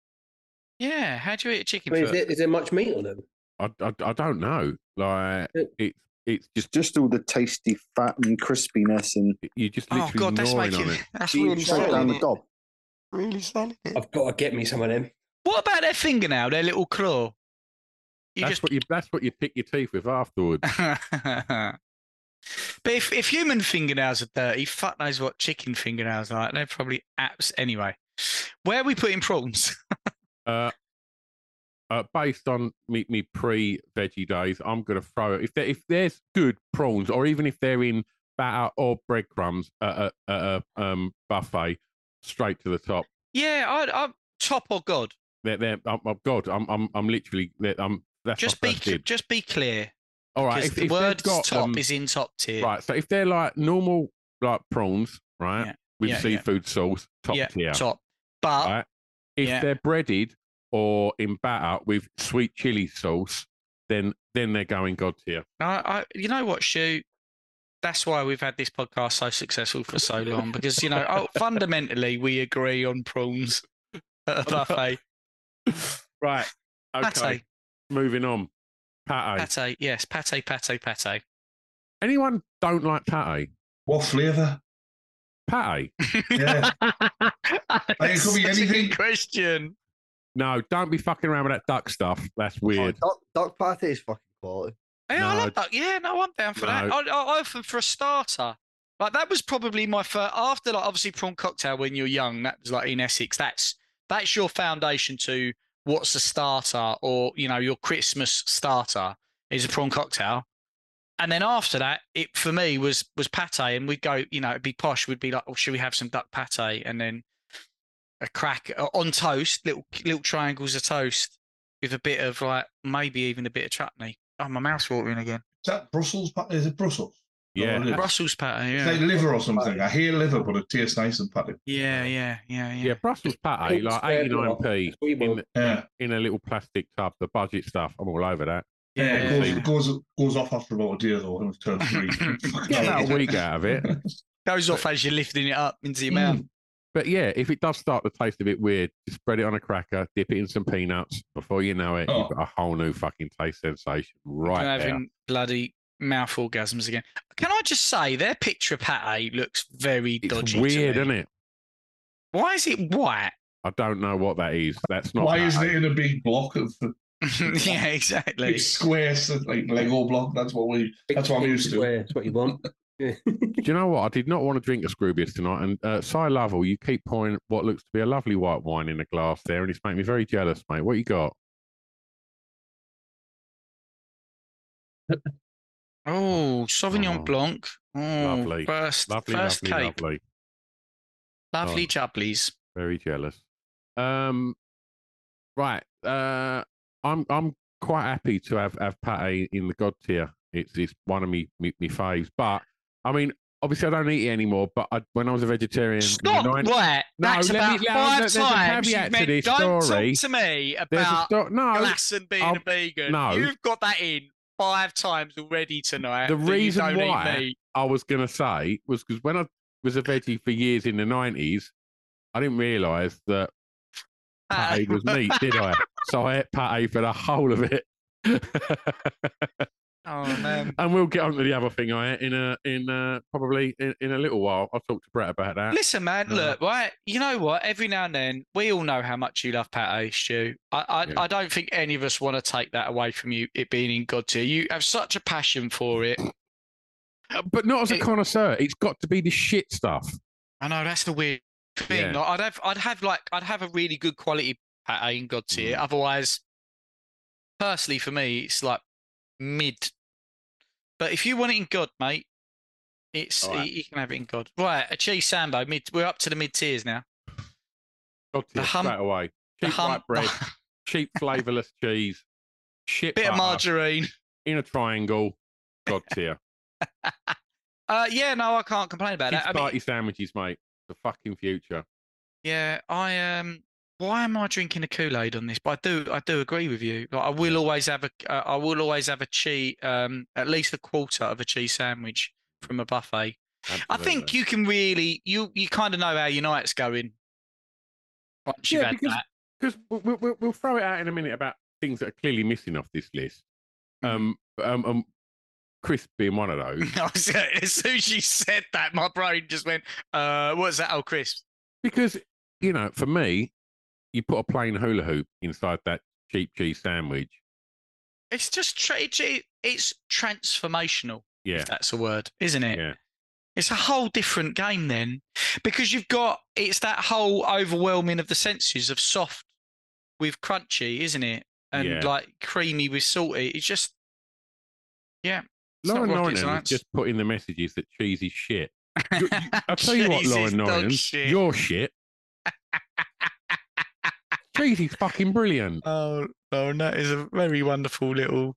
Yeah, how do you eat a I chicken mean, is there, is there much meat on them? I, I, I don't know. Like it's it's just Just all the tasty fat and crispiness and you just Oh literally God, that's making on it. that's You really straight straight selling down the it. gob. Really selling it. I've got to get me some of them. What about their fingernail, their little claw? You That's just what you that's what you pick your teeth with afterwards. but if, if human fingernails are dirty, fuck knows what chicken fingernails are like. They're probably apps anyway. Where are we putting prawns? uh, uh, based on me, me pre veggie days, I'm gonna throw it. If there, if there's good prawns, or even if they're in batter or breadcrumbs at a, at a um, buffet, straight to the top. yeah, I, I'm top or God. They're, they're, I'm, I'm God, I'm, I'm, I'm literally, I'm. That's Just be just be clear. All right, if, the if word top um, is in top tier. right. So if they're like normal like prawns, right, Yeah, with yeah, yeah. seafood sauce, top yeah, tier, top. But right? If yeah. they're breaded or in batter with sweet chili sauce, then then they're going god tier. I, I, you know what, Stu? That's why we've had this podcast so successful for so long because you know oh, fundamentally we agree on prawns at a buffet. Right. Okay. Moving on. Pate. pate, yes, pate, pate, pate. Anyone don't like pate? What flavour? Pate. Yeah. it could be anything. good question. No, don't be fucking around with that duck stuff. That's oh, weird. Oh, duck, duck pate is fucking quality. Yeah, I No. love that. Yeah, no, I'm down for that. No. I, I, I for, for a starter. Like that was probably my first after like obviously prawn cocktail when you're young. That was like in Essex. That's that's your foundation to what's a starter or you know your Christmas starter is a prawn cocktail. And then after that, it for me was was pate, and we'd go, you know, it'd be posh. We'd be like, oh, should we have some duck pate? And then a crack uh, on toast, little little triangles of toast with a bit of like maybe even a bit of chutney. Oh, my mouth's watering again. Is that Brussels? Is it Brussels? Yeah. Oh. Brussels pate, It's yeah. like liver or something. I hear liver, but it tastes nice and patty. Yeah, yeah, yeah, yeah. Yeah, Brussels pate, Pink like 89p in. Yeah. in a little plastic tub, the budget stuff. I'm all over that. Yeah, Yeah. it goes, goes goes off after about a day though. When it's turned three. Get about a week out of it. Goes off as you're lifting it up into your mm. mouth. But yeah, if it does start to taste a bit weird, just spread it on a cracker, dip it in some peanuts. Before you know it, Oh. you've got a whole new fucking taste sensation right I'm there. having bloody mouth orgasms again. Can I just say their picture of pate looks very It's dodgy. to weird, me. isn't it? Why is it white? I don't know what that is. That's not. Why isn't it in a big block of yeah, exactly. big squares like Lego block? That's what we. That's what I'm used to. That's what you want. Do you know what? I did not want to drink a Scroobius tonight. And uh, Cy Lovell, you keep pouring what looks to be a lovely white wine in a glass there, and it's making me very jealous, mate. What you got? Oh, Sauvignon Oh, Blanc. Oh, lovely. First, lovely, first lovely, cake. lovely. Lovely Oh. jubblies. Very jealous. Um, right. Uh, I'm I'm quite happy to have have pate in the god tier. It's it's one of me me, me faves. But I mean, obviously, I don't eat it anymore. But I, when I was a vegetarian, Stop! 90s Right, No, that's let about me- no, five a times you've to meant, this don't story. talk to me about sto- no, Glasson being I'll- a vegan. no. You've got that in five times already tonight. the reason why. I was going to say was because when I was a veggie for years in the nineties, I didn't realise that pate was meat, did I? So I ate pate for the whole of it. Oh man. and we'll get on to the other thing I in a in uh probably in, in a little while. I'll talk to Brett about that. Listen, man, Uh, look, right? You know what? Every now and then, we all know how much you love pate, Stu. I, I, Yeah. I don't think any of us want to take that away from you, it being in God tier. You have such a passion for it. Uh, but not as a It- connoisseur. It's got to be the shit stuff. I know that's the weird thing. Yeah. Like, I'd have, I'd have like, I'd have a really good quality Pat pate in God Mm. tier. Otherwise, personally, for me, it's like mid. But if you want it in God, mate, it's right. you, you can have it in God. Right, a cheese sambo. Mid, we're up to the mid tiers now. God tier, hum- straight away. Cheap hum- white bread, cheap flavourless cheese, shit Bit of margarine. in a triangle. God tier. Uh, yeah, no, I can't complain about Kids that. I mean, party sandwiches, mate. The fucking future. yeah, I um, why am I drinking a Kool Aid on this? But I do, I do agree with you. Like, I will always have a, uh, I will always have a cheese, um, at least a quarter of a cheese sandwich from a buffet. I think you can really, you, you kind of know how your night's going once you've Yeah, had because that. because we'll, we'll, we'll throw it out in a minute about things that are clearly missing off this list. Mm. Um, um, um, Chris being one of those. As soon as you said that, my brain just went, uh, what's that? Oh, Chris." Because you know, for me, you put a plain hula hoop inside that cheap cheese sandwich. It's just, tra- it's, it's transformational. Yeah, if that's a word, isn't it? yeah, It's a whole different game then, because you've got it's that whole overwhelming of the senses of soft with crunchy, isn't it? And Yeah. like creamy with salty. It's just, yeah. it's Lauren Norton science. just put in the messages that cheese is shit. You- I'll tell you what, is Lauren Norton, you're shit. Cheese is fucking brilliant. Oh, oh, and that is a very wonderful little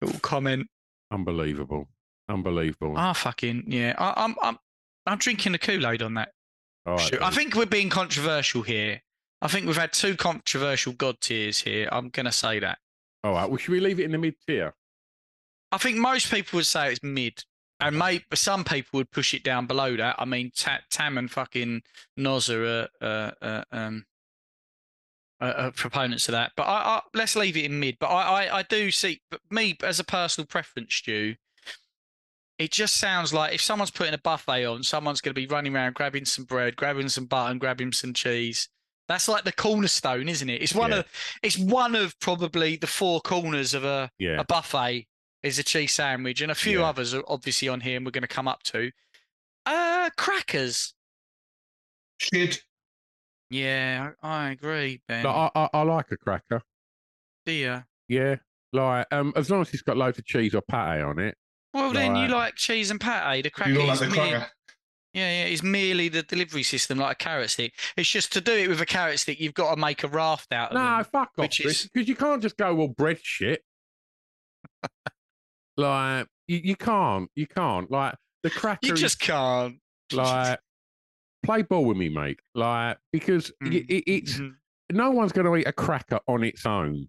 little comment. Unbelievable, unbelievable. Ah, fucking yeah. I, I'm I'm I'm drinking the Kool Aid on that. All right, Shoot, I think we're being controversial here. I think we've had two controversial god tiers here. I'm gonna say that. All right. Well, should we leave it in the mid tier? I think most people would say it's mid, and maybe some people would push it down below that. I mean, Ta- Tam and fucking Noz are uh, uh, uh, um, uh, uh, proponents of that. But I, I, let's leave it in mid. But I, I, I do see, but me as a personal preference, Stu, it just sounds like if someone's putting a buffet on, someone's going to be running around grabbing some bread, grabbing some butter, and grabbing some cheese. That's like the cornerstone, isn't it? It's one Yeah. of it's one of probably the four corners of a Yeah. a buffet is a cheese sandwich, and a few Yeah. others are obviously on here, and we're going to come up to. Uh, crackers. Shit. Yeah, I, agree, Ben. Like, I, I, I like a cracker. Do you? Yeah, like um, as long as it's got loads of cheese or pate on it. Well, then you Like- like cheese and pate. The cracker You like is the mere- cracker? Yeah, yeah, it's merely the delivery system, like a carrot stick. It's just to do it with a carrot stick, you've got to make a raft out of No, them. fuck off, Chris, is- because you can't just go well bread shit. Like you, you can't, you can't. Like the cracker. You is- just can't. like play ball with me, mate. Like because Mm, y it, it's mhm. no one's going to eat a cracker on its own.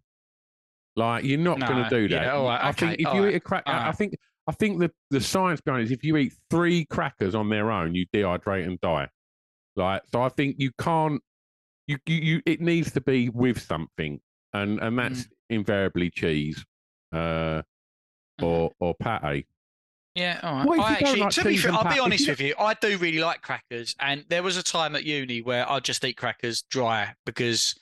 Like you're not going to do that. yeah, right, I think if you right, eat a cracker, all I think I think the the science behind it is if you eat three crackers on their own, you dehydrate and die. Like so, I think you can't. You you, you it needs to be with something, and and that's Mm. invariably cheese, uh, or or pate. Yeah, all right. I actually, like to be fair, I'll pat- be honest you with you. I do really like crackers, and there was a time at uni where I'd just eat crackers dry because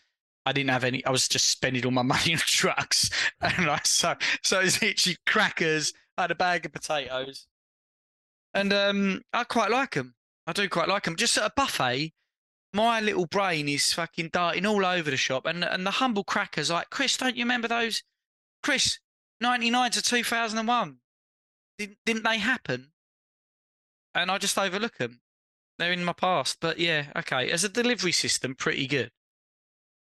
I didn't have any. I was just spending all my money on drugs, and like so, so it's literally crackers. I had a bag of potatoes, and um, I quite like them. I do quite like them. Just at a buffet, my little brain is fucking darting all over the shop, and and the humble crackers like Chris. Don't you remember those? Chris, ninety nine to two thousand and one didn't, didn't they happen? And I just overlook them. They're in my past. But yeah, okay. As a delivery system, pretty good.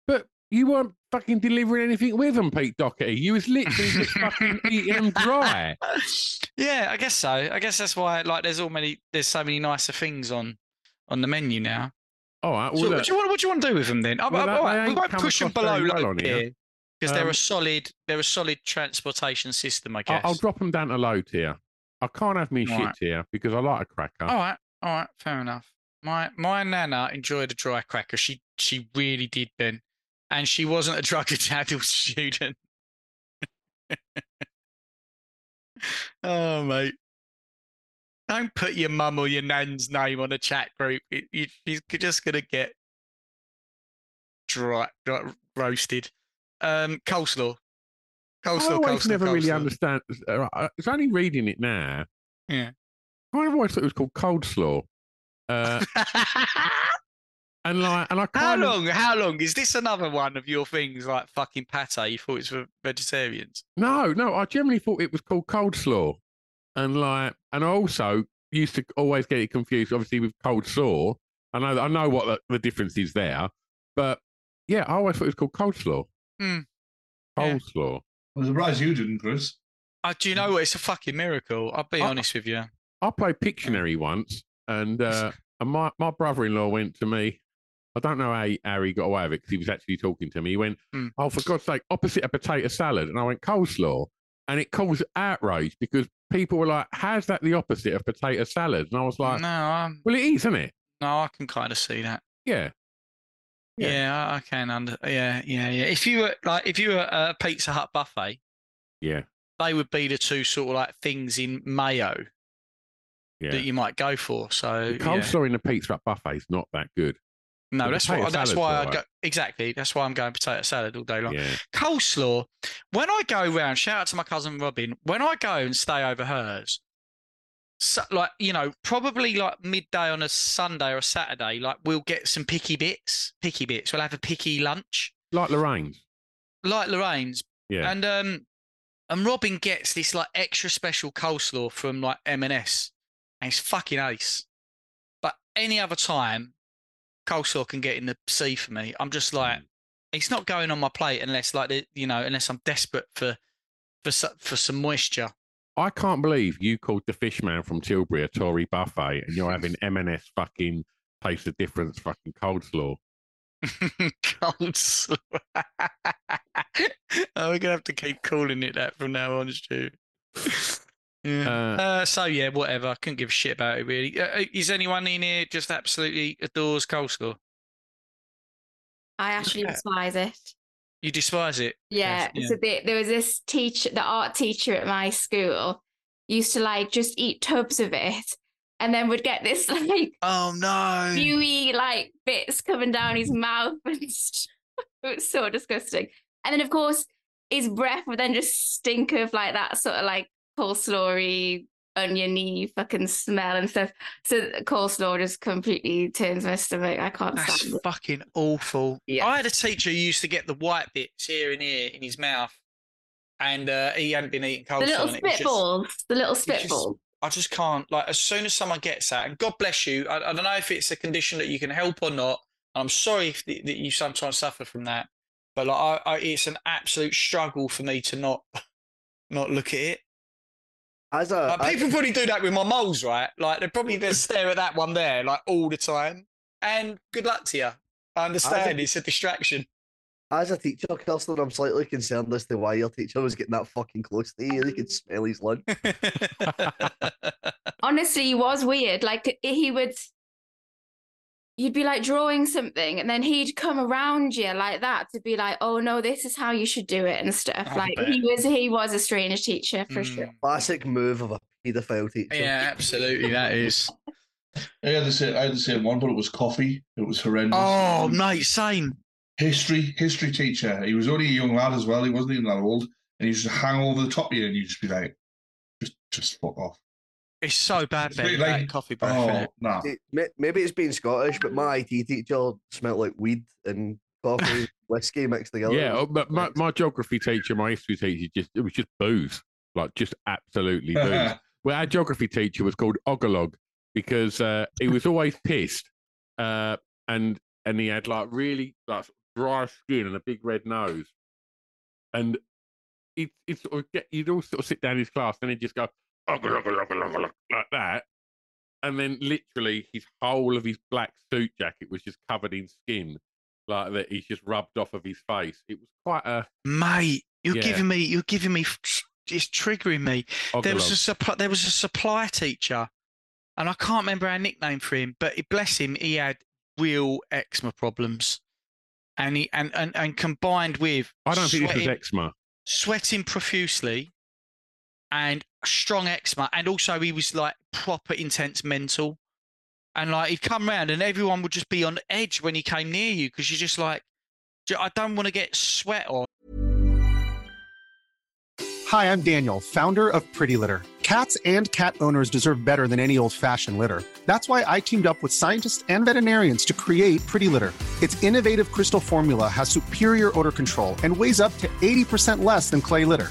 But you weren't fucking delivering anything with them, Pete Doherty. You was literally just fucking eating them dry. Yeah, I guess so. I guess that's why like there's all many there's so many nicer things on on the menu now. All right. Well, So look, what do you want? What do you want to do with them then? I- Well, I- that- all right, they we ain't won't come push them across below very well on here. Because they're Um, a solid they're a solid transportation system. I I'll, guess. I'll drop them down to low tier. I can't have me All shit right. tier because I like a cracker. All right, all right, fair enough. My my nana enjoyed a dry cracker. She she really did, Ben, and she wasn't a drug addled student. oh mate, don't put your mum or your nan's name on a chat group. It, You're just gonna get dry, dry roasted. Um, coleslaw, coleslaw, I always coleslaw, never really understand. uh, I- It's only reading it now. Yeah. I always thought it was called cold slaw. Uh, and like, and I How kind of, long? How long is this? Another one of your things like fucking pate? You thought it's for vegetarians? No, no, I generally thought it was called cold slaw, and like, and I also used to always get it confused, obviously with cold slaw. I know, I know what the, the difference is there, but yeah, I always thought it was called cold slaw. Hmm. Cold slaw. I'm surprised you didn't, Chris. Uh, do you know what? It's a fucking miracle. I'll be I- honest with you. I played Pictionary once, and uh, and my, my brother in law went to me. I don't know how he, how he got away with it because he was actually talking to me. He went, Hmm. "Oh, for God's sake, opposite a potato salad," and I went coleslaw, and it caused outrage because people were like, "How's that the opposite of potato salad?" And I was like, no, I'm, "Well, it is, isn't it?" no, I can kind of see that. Yeah. Yeah. Yeah, I, can under. Yeah, yeah, yeah. If you were like, if you were a Pizza Hut buffet, Yeah, they would be the two sort of like things in mayo yeah. that you might go for. So the yeah. coleslaw in the pizza Hut buffet is not that good. No, that's why. That's why I go exactly. That's why I'm going potato salad all day long. Yeah. Coleslaw. When I go round, shout out to my cousin Robin. When I go and stay over hers, so, like you know, probably like midday on a Sunday or a Saturday, like we'll get some picky bits. Picky bits. We'll have a picky lunch, Like Lorraine's. like Lorraine's. Yeah. And um, and Robin gets this like extra special coleslaw from like M&S, and it's fucking ace. But any other time, coleslaw can get in the sea for me. I'm just like, Mm. it's not going on my plate unless like the, you know, unless I'm desperate for for for some moisture. I can't believe you called the fish man from Tilbury a Tory buffet and you're having M&S fucking taste the difference fucking coleslaw. coleslaw. oh, we're gonna have to keep calling it that from now on, Stu. Yeah. Uh, Uh, so yeah, whatever. I couldn't give a shit about it really. Uh, is anyone in here just absolutely adores coleslaw? I actually Yeah. despise it. You despise it? Yeah. Yes, So the, there was this teacher, the art teacher at my school, used to like just eat tubs of it, and then would get this like Oh no. gooey like bits coming down his mouth and it was so disgusting. And then of course his breath would then just stink of like that sort of like coleslawy, oniony fucking smell and stuff. So coleslaw just completely turns my stomach. I can't That's stand it. fucking awful. Yeah. I had a teacher who used to get the white bits here and here in his mouth, and uh, he hadn't been eating coleslaw. The little and just- spitballs. The little spitballs. I just can't. Like, as soon as someone gets that, and God bless you, I, I don't know if it's a condition that you can help or not. I'm sorry if the, that you sometimes suffer from that, but like, I, I, it's an absolute struggle for me to not, not look at it. As a Like, I- people probably do that with my moles, right? Like, they probably just stare at that one there, like all the time. And good luck to you. I understand it's a distraction. As a teacher, Kirsten, I'm slightly concerned as to why your teacher was getting that fucking close to you. They could smell his lunch. Honestly, he was weird. Like he would, you'd be like drawing something, and then he'd come around you like that to be like, "Oh no, this is how you should do it" and stuff. I like bet. he was, he was a strange teacher for hmm. sure. Classic move of a paedophile teacher. Yeah, absolutely. That is. I had the same. I had the same one, but it was coffee. It was horrendous. Oh, mate, same. History, history teacher. He was only a young lad as well. He wasn't even that old, and he used to hang over the top of you, and you'd just be like, just, just fuck off. It's so bad, It's really like- coffee breath. oh, innit? nah. See, Maybe it's being Scottish, but my IT teacher smelled like weed and coffee, whiskey mixed together. Yeah, oh, but my, my geography teacher, my history teacher, just it was just booze, like just absolutely booze. well, our geography teacher was called Ogolog because uh, he was always pissed, uh, and and he had like really like dry skin and a big red nose, and he he sort of get you'd all sort of sit down in his class and he'd just go like that. And then literally his whole of his black suit jacket was just covered in skin, like that he's just rubbed off of his face. It was quite a Mate, you're Yeah. giving me, you're giving me, it's triggering me. There was a supply, there was a supply teacher, and I can't remember our nickname for him, but bless him, he had real eczema problems, and he and and, and combined with I don't think this was eczema. sweating profusely, and strong eczema, and also he was like proper intense mental, and like he'd come round, and everyone would just be on edge when he came near you because you're just like, I don't want to get sweat on. Hi, I'm Daniel, founder of Pretty Litter. Cats and cat owners deserve better than any old fashioned litter. That's why I teamed up with scientists and veterinarians to create Pretty Litter. Its innovative crystal formula has superior odor control and weighs up to 80% less than clay litter.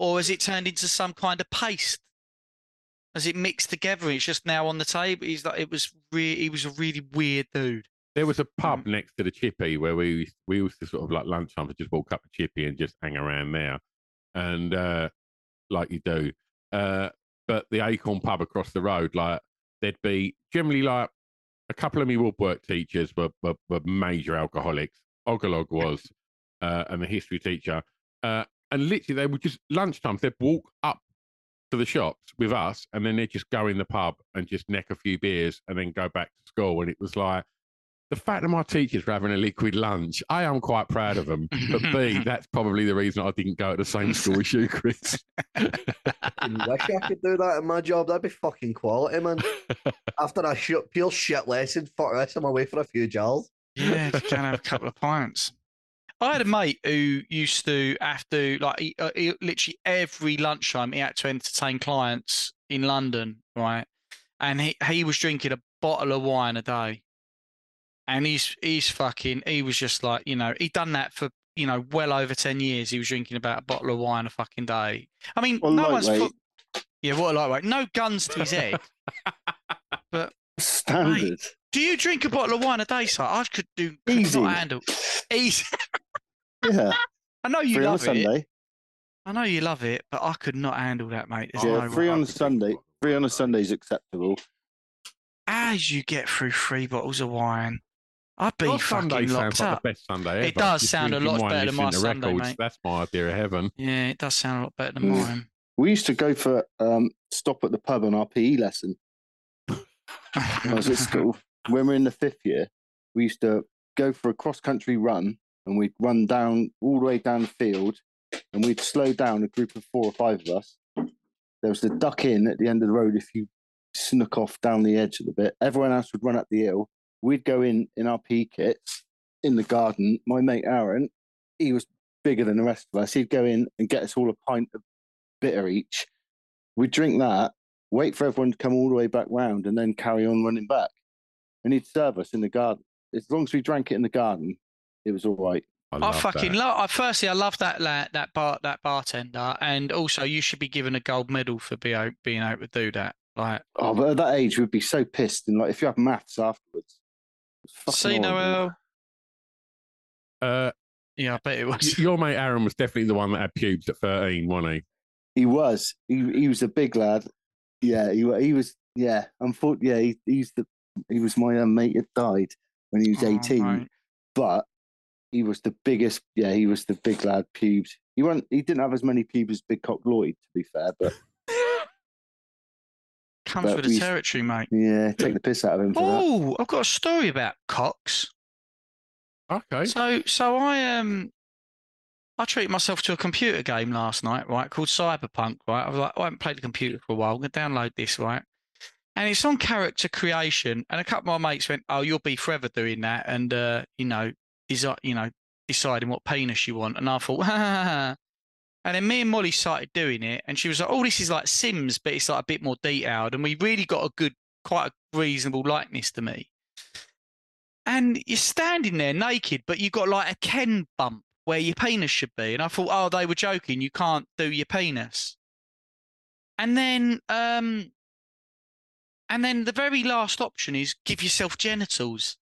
or has it turned into some kind of paste? Has it mixed together? It's just now on the table. He's like, it was really, he was a really weird dude. There was a pub next to the Chippy where we used- we used to sort of like lunchtime to just walk up the Chippy and just hang around there, and uh, like you do. Uh, but the Acorn pub across the road, like there'd be generally like a couple of me woodwork teachers were, were, were major alcoholics. Ogolog was, uh, and the history teacher, uh, and literally they would just lunchtime they'd walk up to the shops with us, and then they'd just go in the pub and just neck a few beers, and then go back to school. And it was like the fact that my teachers were having a liquid lunch, I am quite proud of them. But B, that's probably the reason I didn't go to the same school as you, Chris. I wish I could do that in my job. That'd be fucking quality, man. After a shit, pure shit lesson, fuck this, I'm away for a few jars. Yeah, can have a couple of pints. I had a mate who used to have to like he, uh, he, literally every lunchtime he had to entertain clients in London, right? And he he was drinking a bottle of wine a day, and he's he's fucking he was just like you know he'd done that for you know well over ten years. He was drinking about a bottle of wine a fucking day. I mean, Well, no one's fu- yeah, what a lightweight. No guns to his head, but Standard. do you drink a bottle of wine a day, sir? I could do could Easy. not handle easy. Yeah. I know you Free on a love it. Sunday. I know you love it, but I could not handle that, mate. There's yeah, no three way. on a Sunday. Free on a Sunday is acceptable. As you get through three bottles of wine, I'd be Your fucking Sunday locked sounds like up. the best Sunday ever. It does Just sound a lot better than my Sunday, records. mate. That's my idea of heaven. Yeah, it does sound a lot better than Mm. mine. We used to go for um, stop at the pub on our PE lesson. when I was at school. When we were in the fifth year, we used to go for a cross country run and we'd run down all the way down the field and we'd slow down a group of four or five of us. There was the duck in at the end of the road if you snuck off down the edge of the bit. Everyone else would run up the hill. We'd go in in our PE kits in the garden. My mate Aaron, he was bigger than the rest of us. He'd go in and get us all a pint of bitter each. We'd drink that, wait for everyone to come all the way back round, and then carry on running back. And he'd serve us in the garden. As long as we drank it in the garden, it was all right. I, fucking love. I firstly, I love that la- that bar that bartender, and also you should be given a gold medal for being being able to do that. Like, Oh, but at that age, we'd be so pissed. And like, if you have maths afterwards, see horrible. Noel. Uh, yeah, I bet it was. Your mate Aaron was definitely the one that had pubes at 13, wasn't he? He was. He he was a big lad. Yeah, he wa- he was. Yeah, unfortunately, yeah, he, he's the he was my um, mate that died when he was Oh, eighteen. mate. But he was the biggest. Yeah, he was the big lad pubes. He wasn't. He didn't have as many pubes as Big Cock Lloyd, to be fair. But Comes but with the territory, mate. yeah, take the piss out of him. Oh, I've got a story about Cox. Okay. So, so I um, I treated myself to a computer game last night, right, called Cyberpunk. Right, I was like, I haven't played the computer for a while. I'm gonna download this, right? And it's on character creation. And a couple of my mates went, "Oh, you'll be forever doing that," and uh, you know, is you know, deciding what penis you want. And I thought. And then me and Molly started doing it, and she was like, "Oh, this is like Sims, but it's like a bit more detailed." And we really got a good, quite a reasonable likeness to me. And you're standing there naked, but you've got like a Ken bump where your penis should be. And I thought, oh, they were joking. You can't do your penis. And then, um, and then the very last option is give yourself genitals.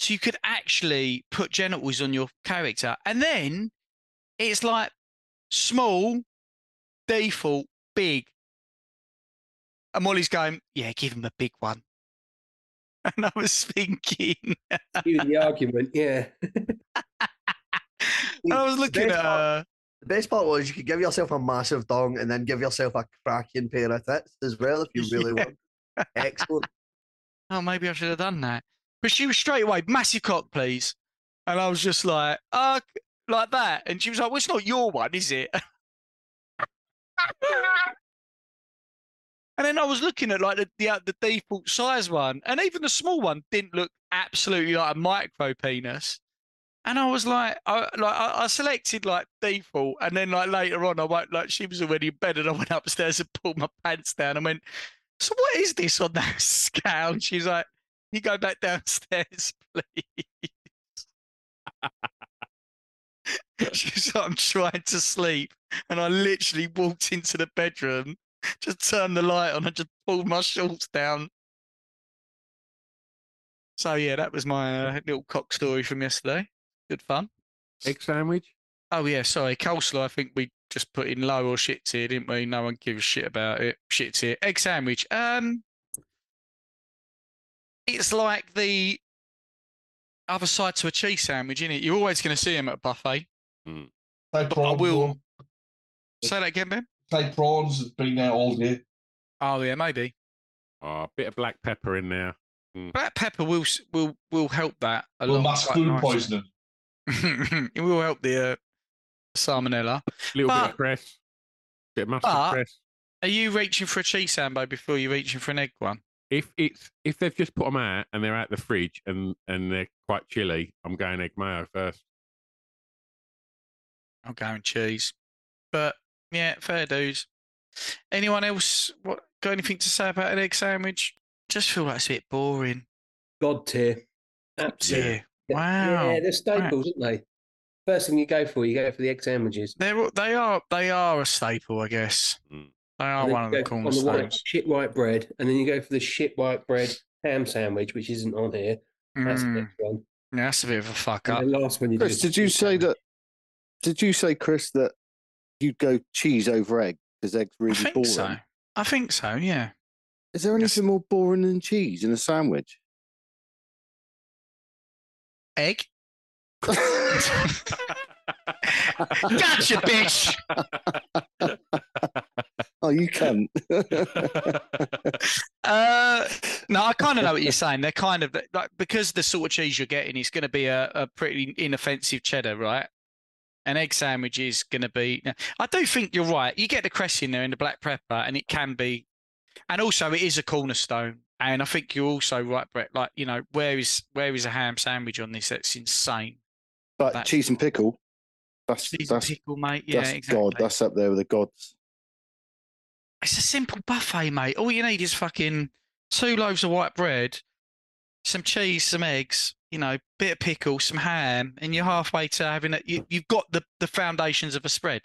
So you could actually put genitals on your character. And then it's like small, default, big. And Molly's going, yeah, give him a big one. And I was thinking, the argument, yeah. I was looking at her. The best part was you could give yourself a massive dong and then give yourself a cracking pair of tits as well if you really Yeah. want. Excellent. Oh, maybe I should have done that. But she was straight away, massive cock, please. And I was just like, uh, like that. And she was like, well, it's not your one, is it? and then I was looking at like the, the uh, the default size one, and even the small one didn't look absolutely like a micro penis. And I was like, I like I, selected like default, and then like later on, I went like she was already in bed, and I went upstairs and pulled my pants down. and went, so what is this on that scale? And she's like, you go back downstairs, please. she's like, I'm trying to sleep, and I literally walked into the bedroom, just turned the light on, and just pulled my shorts down. So yeah, that was my uh, little cock story from yesterday. Good fun. Egg sandwich. Oh yeah, sorry, coleslaw. I think we just put in low or shit tier, didn't we? No one gives a shit about it. Shit tier. Egg sandwich. Um, it's like the other side to a cheese sandwich, isn't it? You're always going to see them at a buffet. Say But I will though. say that again, Ben. Say prawns has been there all day. Oh yeah, maybe. Oh, a bit of black pepper in there. Mm. Black pepper will will will help that a Will lot. mask quite food nicely. poisoning. it will help the uh, salmonella. A little bit But- of cress. Bit of mustard But- cress. Are you reaching for a cheese sambo before you're reaching for an egg one? If it's if they've just put them out and they're out the fridge and and they're quite chilly, I'm going egg mayo first. I'm going cheese. But yeah, fair dues. Anyone else what got anything to say about an egg sandwich? Just feel like it's a bit boring. God tier. Absolutely. Yeah. Wow. Yeah, they're staples, aren't they? First thing you go for, you go for the egg sandwiches. They're they are they are a staple, I guess. Mm. They are one of the go on the white, cornerstones. shit white bread, and then you go for the shit white bread ham sandwich, which isn't on here. That's the Mm. next one. Yeah, that's a bit of a fuck up. And the last one you Chris, do. did you say that Did you say, Chris, that you'd go cheese over egg because egg's really I think boring? so. I think so. Yeah. Is there anything more boring than cheese in a sandwich? Egg. gotcha, bitch. oh, you can. Uh, no, I kind of know what you're saying. They're kind of like because the sort of cheese you're getting is going to be a, a pretty inoffensive cheddar, right? An egg sandwich is going to be. I do think you're right. You get the cress in there and the black pepper, and it can be, and also it is a cornerstone. And I think you're also right, Brett. Like you know, where is where is a ham sandwich on this? That's insane. But That's- cheese and pickle. That's Cheese and pickle, mate. Yeah, that's exactly. God. That's up there with the gods. It's a simple buffet, mate. All you need is fucking two loaves of white bread, some cheese, some eggs, you know, bit of pickle, some ham, and you're halfway to having it. You, you've got the, the foundations of a spread.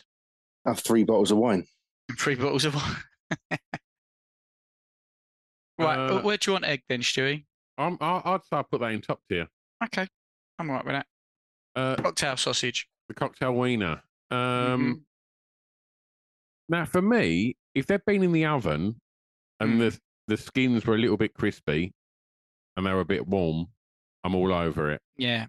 Have three bottles of wine. Three bottles of wine. right, Uh, where do you want egg then, Stewie? I'm, I, I'd say I put that in top tier. Okay, I'm all right with that. Uh, Cocktail sausage. the cocktail wiener. Um, Mm-hmm. Now, for me, if they've been in the oven and Mm. the the skins were a little bit crispy and they were a bit warm, I'm all over it. Yeah.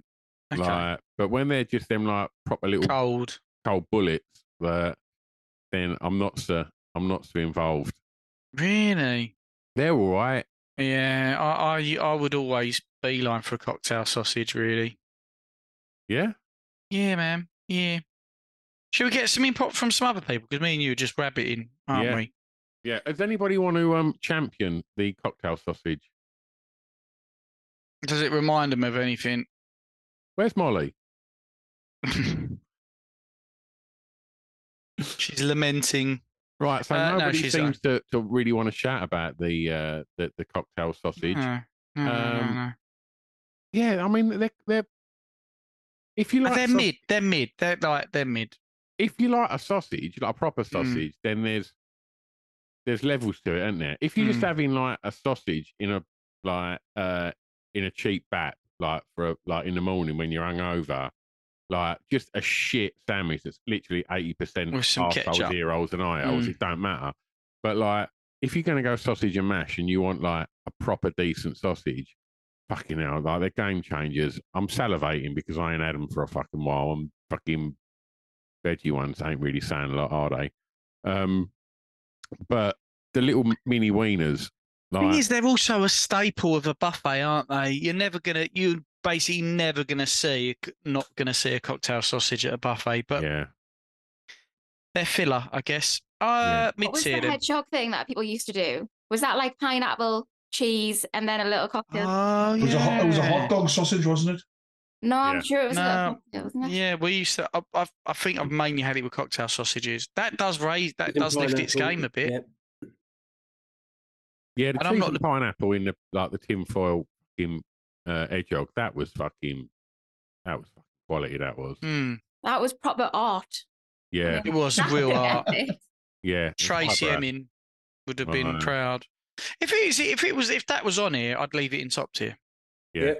Okay. Like, but when they're just them like proper little cold cold bullets, that then I'm not so I'm not so involved. Really? They're all right. Yeah, I, I, I would always beeline for a cocktail sausage, really. Yeah. Yeah, man. Yeah. Should we get some input from some other people? Because me and you are just rabbiting, aren't yeah. we? Yeah. Does anybody want to um champion the cocktail sausage? Does it remind them of anything? Where's Molly? She's lamenting. Right, so Uh, no, nobody she's, seems to, to really want to shout about the uh the, the cocktail sausage. No, no, no, no, Um, no. Yeah, I mean they're they're if you like they're sau- mid. They're mid. They're like they're mid. If you like a sausage, like a proper Mm. sausage, then there's there's levels to it, isn't there? If you're just Mm. having like a sausage in a like uh in a cheap bat, like for a, like in the morning when you're hungover, like just a shit sandwich that's literally eighty percent arseholes, ear holes, and eye holes, Mm. it don't matter. But like if you're gonna go sausage and mash and you want like a proper decent sausage, fucking hell, like they're game changers. I'm salivating because I ain't had them for a fucking while. I'm fucking veggie ones ain't really saying a lot, are they? Um, but the little mini wieners, Thing is, they're also a staple of a buffet, aren't they? You're never gonna, you basically never gonna see, not gonna see a cocktail sausage at a buffet, but yeah, they're filler, I guess. Uh, mid What was the tier hedgehog thing that people used to do? Was that like pineapple, cheese, and then a little cocktail? Oh, It was, a hot, it was a hot dog sausage, wasn't it? No, I'm Yeah. sure it was a little No. cocktail, wasn't it? Yeah, we used to. I, I've, I think I've mainly had it with cocktail sausages. That does raise, that Chicken does lift its game a bit. yeah. yeah. The And I'm not and look- pineapple in the like the tinfoil fucking uh, hedgehog. That was fucking. That was fucking quality. That was. Hmm. That was proper art. Yeah, It was That's real art. yeah. Tracey Highbrow. Emin would have been Right. proud. If it is, if it was, if that was on here, I'd leave it in top tier. Yeah,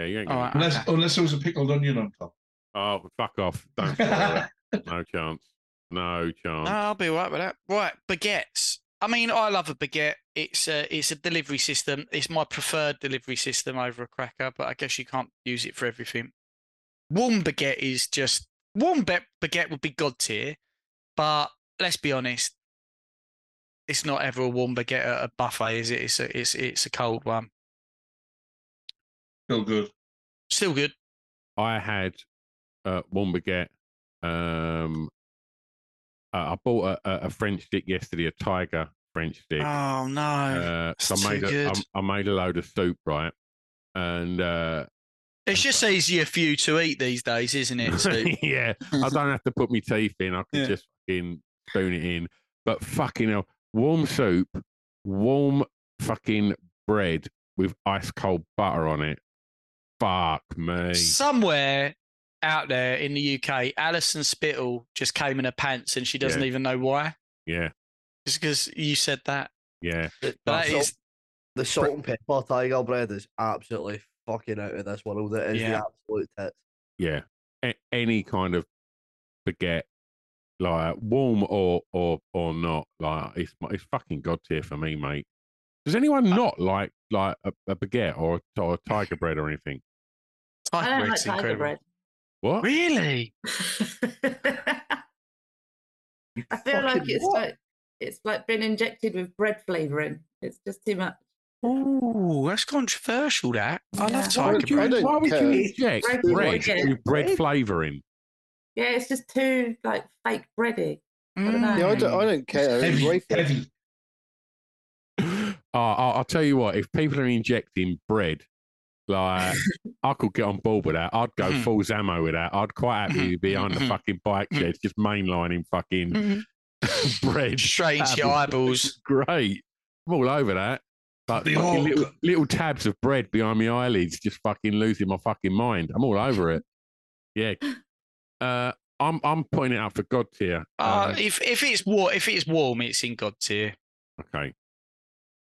yeah. You ain't All gonna- Unless, unless there was a pickled onion on top. Oh, fuck off! Don't. No chance. No chance. No, I'll be right with that. Right, baguettes. I mean, I love a baguette. It's a, it's a delivery system. It's my preferred delivery system over a cracker, but I guess you can't use it for everything. Warm baguette is just warm baguette would be god tier, but let's be honest, it's not ever a warm baguette at a buffet, is it? It's a it's it's a cold one. Still good. Still good. I had uh, one baguette. Um, uh, I bought a, a, a French stick yesterday, a Tiger French stick. Oh no, Uh, so I made too a, I, good. I made a load of soup, right? And uh, It's just easier for you to eat these days, isn't it? Yeah, I don't have to put my teeth in. I can Yeah. just fucking spoon it in. But fucking hell, warm soup, warm fucking bread with ice cold butter on it. Fuck me. Somewhere out there in the UK, Alison Spittle just came in her pants and she doesn't Yeah. even know why. Yeah, Just because you said that. yeah. The, That salt- the salt and pepper tiger bread is absolutely fucking out of this world. It is the Yeah. absolute tits. Yeah. A- any kind of baguette, like warm or or or not, like it's it's fucking god tier for me, mate. Does anyone not like like a, a baguette or or tiger bread or anything? I don't like tiger bread. What? Really? I feel like it's what? like it's like been injected with bread flavouring. It's just too much. Oh, that's controversial. That I Yeah. love Why tiger would bread. why would you care. inject Bread bread baguette. with bread flavouring? Yeah, it's just too like fake bready. I don't know. Yeah, I don't, I don't care. It's Heavy, wafer. heavy. Oh, I'll, I'll tell you what. If people are injecting bread, like I could get on board with that. I'd go Mhm. full Zammo with that. I'd quite happily be behind the Mhm. fucking bike sheds, just mainlining fucking bread Straight into your eyeballs. Great. I'm all over that. Like The fucking little, little tabs of bread behind my eyelids, just fucking losing my fucking mind. I'm all over it. Yeah. Uh, I'm I'm putting it up for God tier. Uh, Um, if if it's war, if it's warm, it's in god tier. okay.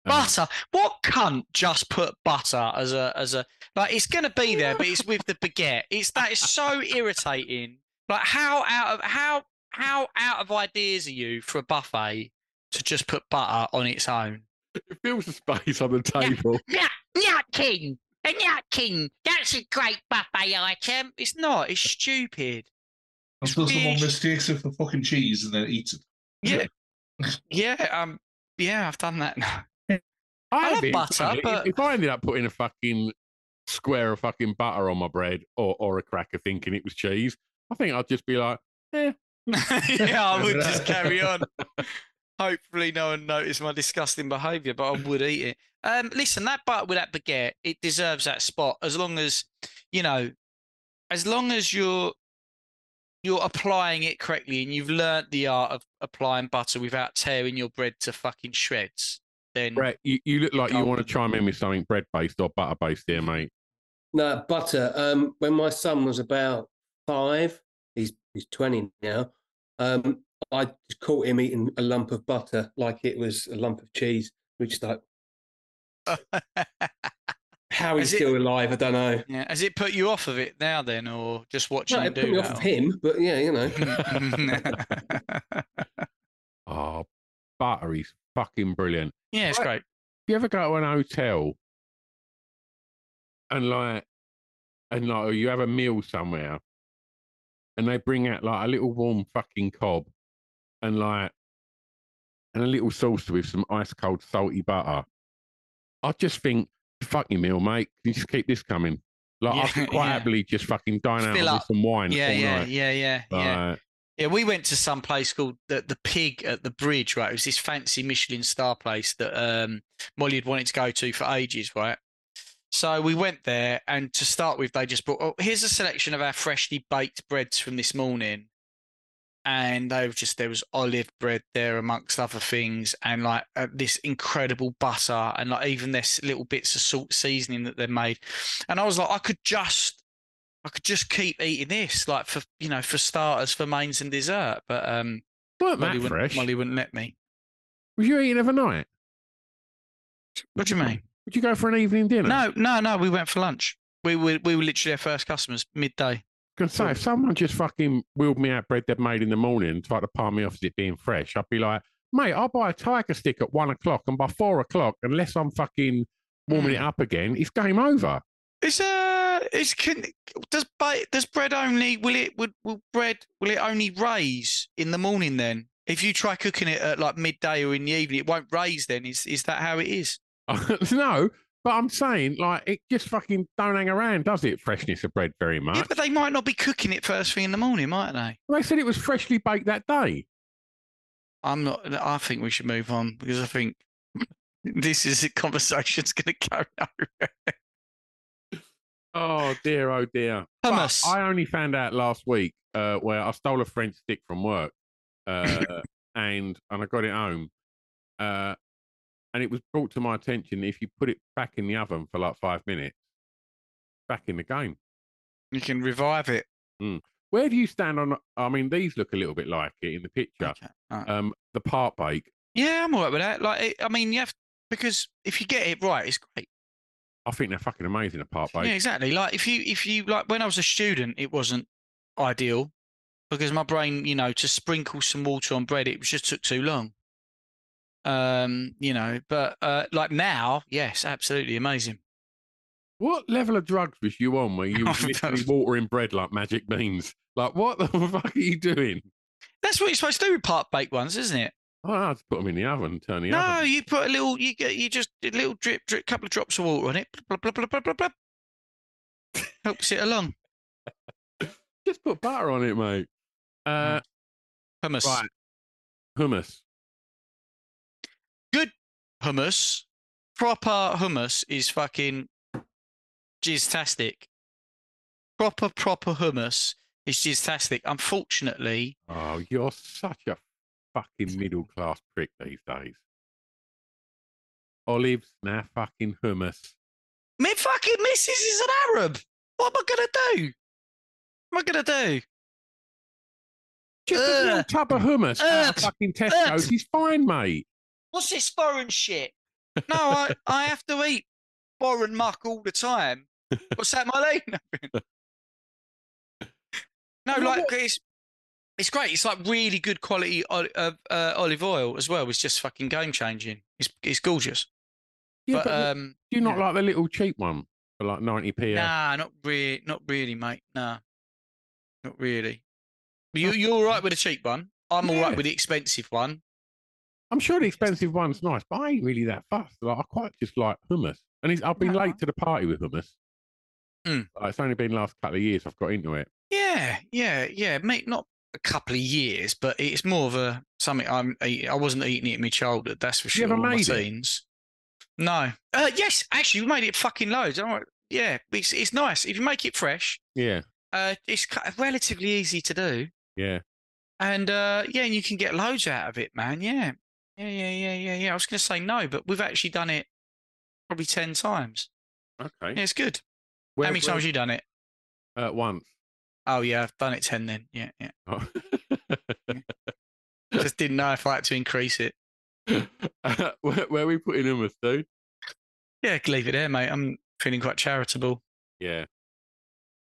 Butter. What cunt just put butter as a as a like? It's gonna be there, but it's with the baguette. It's that is so irritating. Like how out of how how out of ideas are you for a buffet to just put butter on its own? It fills the space on the table. Yeah, nut king, a nut king. That's a great buffet item. It's not. It's stupid. Until someone mistakes it for fucking cheese and then eats it. Yeah, yeah, um, yeah. I've done that. I, I'd love butter, funny. but if, if I ended up putting a fucking square of fucking butter on my bread or, or a cracker thinking it was cheese, I think I'd just be like, eh. yeah, I would just carry on. Hopefully, no one noticed my disgusting behaviour, but I would eat it. Um, listen, that butter with that baguette, it deserves that spot. As long as, you know, as long as you're you're applying it correctly and you've learnt the art of applying butter without tearing your bread to fucking shreds, then Brett, you, you look like you want to chime in with something bread based or butter based here, mate. No, butter. Um, when my son was about five, he's he's twenty now. Um, I just caught him eating a lump of butter like it was a lump of cheese. which just like how he's Has it- still alive. I don't know. yeah. Has it put you off of it now, then, or just watching No, him it put do me off of him, but yeah, you know. Oh, butter is fucking brilliant. yeah, it's Right. great. you ever go to an hotel and like and like you have a meal somewhere and they bring out like a little warm fucking cob and like and a little sauce with some ice cold salty butter. I just think, fuck your meal, mate. Can you just keep this coming? Like I can quite yeah. happily just fucking dine out with some wine Yeah, all yeah, night. yeah, yeah, yeah. Like, Yeah, we went to some place called the the Pig at the Bridge, right? It was this fancy Michelin star place that um, Molly had wanted to go to for ages, right? So we went there, and to start with, they just brought. Oh, here's a selection of our freshly baked breads from this morning, and they were just there was olive bread there amongst other things, and like uh, this incredible butter, and like even this little bits of salt seasoning that they made, and I was like, I could just I could just keep eating this, like for you know, for starters, for mains and dessert. But um, Weren't Molly wouldn't, fresh? Molly wouldn't let me. Was you eating every night? What do you mean? Would you go for an evening dinner? No, no, no. We went for lunch. We were we were literally our first customers midday. Can say if someone just fucking wheeled me out bread they'd made in the morning and tried to palm me off as it being fresh, I'd be like, mate, I'll buy a tiger stick at one o'clock, and by four o'clock, unless I'm fucking warming Hmm. it up again, it's game over. Is uh, is can does does bread only will it would will bread will it only raise in the morning then? If you try cooking it at like midday or in the evening, it won't raise. Then is is that how it is? no, but I'm saying like it just fucking don't hang around, does it? Freshness of bread very much. Yeah, but they might not be cooking it first thing in the morning, might they? They said it was freshly baked that day. I'm not. I think we should move on because I think this is a conversation's going to go nowhere. Oh dear, oh dear. But I only found out last week uh, where I stole a French stick from work, uh, and and I got it home, uh, and it was brought to my attention that if you put it back in the oven for like five minutes, back in the game. You can revive it. Mm. Where do you stand on? I mean, these look a little bit like it in the picture. alright. Um, the part bake. Yeah, I'm alright with that. Like, it, I mean, you have because if you get it right, it's great. I think they're fucking amazing. apart part bake. Yeah, exactly. Like if you if you like when I was a student, it wasn't ideal. because my brain, you know, to sprinkle some water on bread, it just took too long. Um, you know, but uh, like now, yes, absolutely amazing. What level of drugs was you on where you was literally watering bread like magic beans? Like, what the fuck are you doing? That's what you're supposed to do with part baked ones, isn't it? Oh, I just put them in the oven, turn the no, oven. you put a little, you get, you just a little drip, drip, a couple of drops of water on it. Blah, blah, blah, blah, blah, blah. Helps it along. Just put butter on it, mate. Uh, Hummus. Right. Hummus. Good hummus, proper hummus is fucking jizztastic. Proper, proper hummus is jizztastic. Unfortunately, Oh, you're such a fucking middle class prick these days. Olives, now fucking hummus. me fucking missus is an Arab. What am I gonna do? What am I gonna do? Just a little tub of hummus out of fucking Tesco's He's fine, mate. What's this foreign shit? No, I, I have to eat foreign muck all the time. What's that, my lady? no, like it's it's great. It's like really good quality of uh, olive oil as well. It's just fucking game changing. It's it's gorgeous. Yeah, but, but um, Do you not like the little cheap one for like ninety p? Nah, not really, not really, mate. Nah, not really. But You you're all right with the cheap one. I'm all right with the expensive one. I'm sure the expensive one's nice, but I ain't really that fussed. Like, I quite just like hummus. And it's, I've been late to the party with hummus. Mm. Like, it's only been the last couple of years I've got into it. Yeah, yeah, yeah. Mate, not a couple of years, but it's more of a something I'm. I wasn't eating it in my childhood. That's for You sure. ever or my made it? No. Uh, yes, actually, we made it fucking loads. All right. Yeah, it's it's nice if you make it fresh. Yeah, Uh, it's relatively easy to do, yeah. and uh, yeah, and you can get loads out of it, man. Yeah, yeah, yeah, yeah, yeah, yeah. I was going to say no, but we've actually done it probably ten times. Okay. Yeah, it's good. Where- How many where- times you done it? Uh, once. Oh yeah, I've done it ten then. Yeah, yeah. Oh. Just didn't know if I had to increase it. where, where are we putting hummus, dude? Yeah, leave it there, mate. I'm feeling quite charitable. Yeah.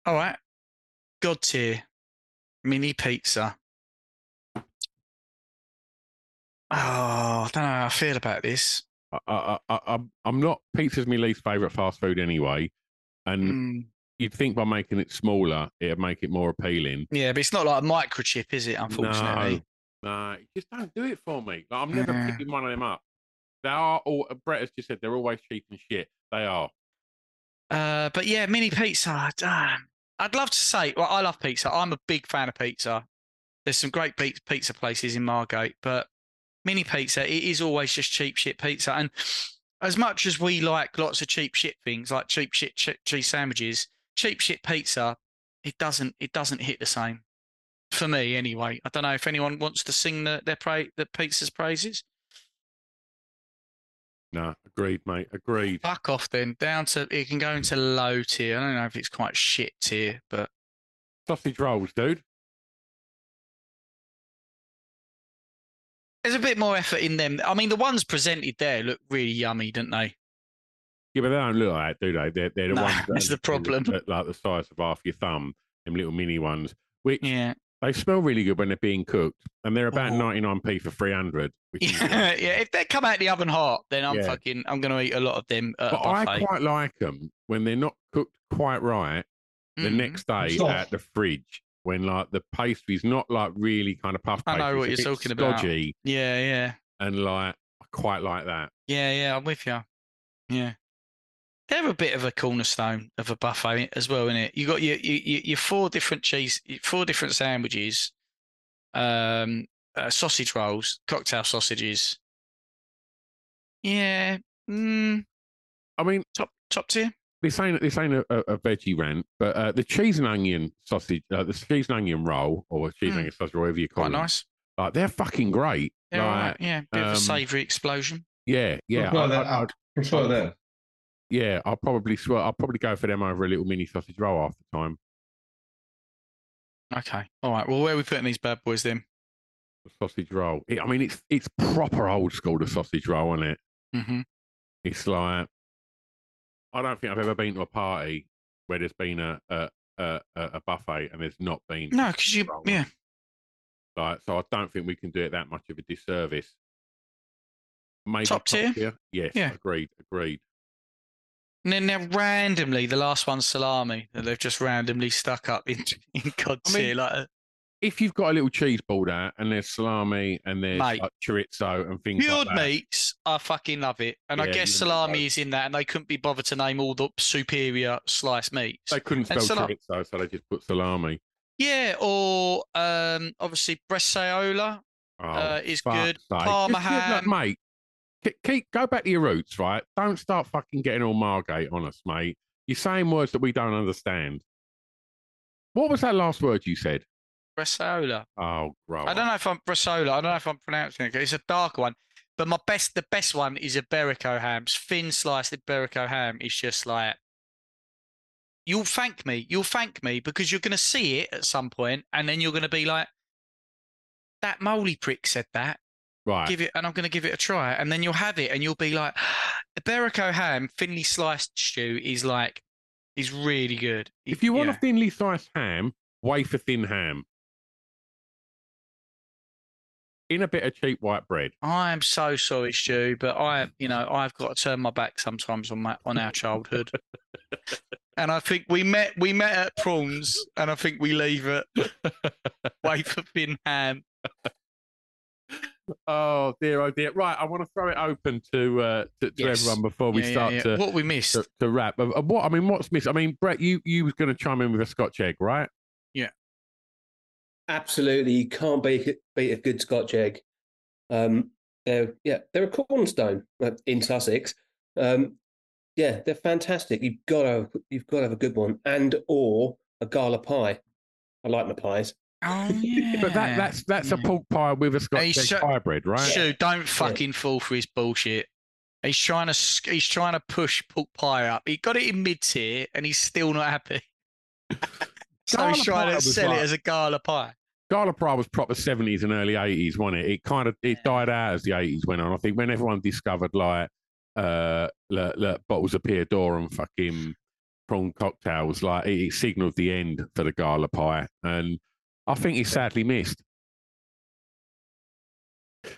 All right. God tier mini pizza. Oh, I don't know how I feel about this. I, I, I, I'm- I'm not. Pizza's my least favourite fast food anyway. And Mm, you'd think by making it smaller, it'd make it more appealing. yeah, but it's not like a microchip, is it? Unfortunately. No, no, just don't do it for me. Like, I'm never Yeah. picking one of them up. They are all. Brett has just said they're always cheap and shit. They are. Uh, but yeah, mini pizza. Damn. I'd love to say, well, I love pizza. I'm a big fan of pizza. There's some great pizza places in Margate, but mini pizza, it is always just cheap shit pizza. And as much as we like lots of cheap shit things, like cheap shit ch- cheese sandwiches, cheap shit pizza, it doesn't it doesn't hit the same for me anyway. I don't know if anyone wants to sing the their pra- the pizza's praises. No, agreed, mate. Agreed. Fuck off then. Down to it can go into low tier. I don't know if it's quite shit tier, but Sausage rolls, dude. There's a bit more effort in them. I mean, the ones presented there look really yummy, don't they? Yeah, but they don't look like that, do they? They're, they're the No, ones that that's the problem. that- like the size of half your thumb, them little mini ones, which Yeah. they smell really good when they're being cooked, and they're about Oh. 99p for 300. Which Yeah, yeah. If they come out the oven hot, then I'm Yeah. fucking. I'm going to eat a lot of them at but I quite like them when they're not cooked quite right. The Mm. next day Soft. at the fridge, when like the pastry's not like really kind of puff pastry. I pastry, know what it's you're bit talking about. stodgy, Yeah, yeah, and like I quite like that. yeah, yeah. I'm with you. Yeah, they're a bit of a cornerstone of a buffet as well, isn't it? You got your your, your your four different cheese, four different sandwiches, um, uh, sausage rolls, cocktail sausages. Yeah, mm, I mean, top top tier. this ain't this ain't a, a, a veggie rant, but uh, the cheese and onion sausage, uh, the cheese and onion roll or cheese and Mm. onion sausage, whatever you call Quite them, nice. like they're fucking great. They're all right. Like, Yeah, bit of um, a savoury explosion. Yeah, yeah. Prefer I- that. I- I'd prefer that. Yeah, I'll probably swear I'll probably go for them over a little mini sausage roll half the time. Okay. All right. Well, where are we putting these bad boys then? The sausage roll. It, I mean, it's it's proper old school. The sausage roll, isn't it? Mm-hmm. It's like I don't think I've ever been to a party where there's been a a a, a buffet and there's not been No, because you, roll. yeah, Like, so I don't think we can do it that much of a disservice. Maybe Top tier? Yes, Yeah. agreed, agreed. And then they're randomly the last one's salami that they've just randomly stuck up in in God I mean, tier. Like If you've got a little cheese ball there and there's salami and there's Mate. like chorizo and things cured like that. meats, I fucking love it. And I Yeah, guess you know, salami is in that, and they couldn't be bothered to name all the superior sliced meats. They couldn't And spell sala- chorizo, so they just put salami. Yeah, or um, obviously bresaola Oh, uh, is fuck's good. sake. Parma Just give- ham. mate. Ke- Keep go back to your roots, right? Don't start fucking getting all Margate on us, mate. You're saying words that we don't understand. What was that last word you said? bresaola. Oh, grow I don't know if I'm bresaola. I don't know if I'm pronouncing it. It's a dark one, but my best, the best one is Iberico hams. Thin sliced Iberico ham is just like you'll thank me. You'll thank me because you're going to see it at some point, and then you're going to be like, "That moly prick said that." Right. Give it, and I'm going to give it a try, and then you'll have it, and you'll be like, "Iberico ham, thinly sliced Stu is like, is really good." If you want Yeah. a thinly sliced ham, wafer thin ham. In a bit of cheap white bread. I am so sorry, Stu, but I, you know, I've got to turn my back sometimes on my on our childhood. and I think we met we met at prawns, and I think we leave at wafer thin ham. Oh dear, oh dear. Right, I want to throw it open to uh, to, to Yes. everyone before we Yeah, yeah, start yeah. to What we missed. to, to wrap. Uh, uh, what I mean, what's missed? I mean, Brett, you you was going to chime in with a Scotch egg, right? Yeah. Absolutely, you can't beat beat a good Scotch egg. Um, they're yeah, they're a cornerstone uh, in Sussex. Um, yeah, they're fantastic. You've got to you've got to have a good one, and or a gala pie. I like my pies. Oh yeah, But that that's that's a pork pie with a Scotch Hey, egg so- hybrid, right? Stu, don't fucking fall for his bullshit. He's trying to he's trying to push pork pie up. He got it in mid tier, and he's still not happy. so Gala he's trying to sell like- it as a gala pie. Gala pie was proper seventies and early eighties, wasn't it? It kind of it died out as the eighties went on. I think when everyone discovered like uh le, le, bottles of Piat d'Or and fucking prawn cocktails, like it, it signalled the end for the gala pie, and I think it's sadly missed.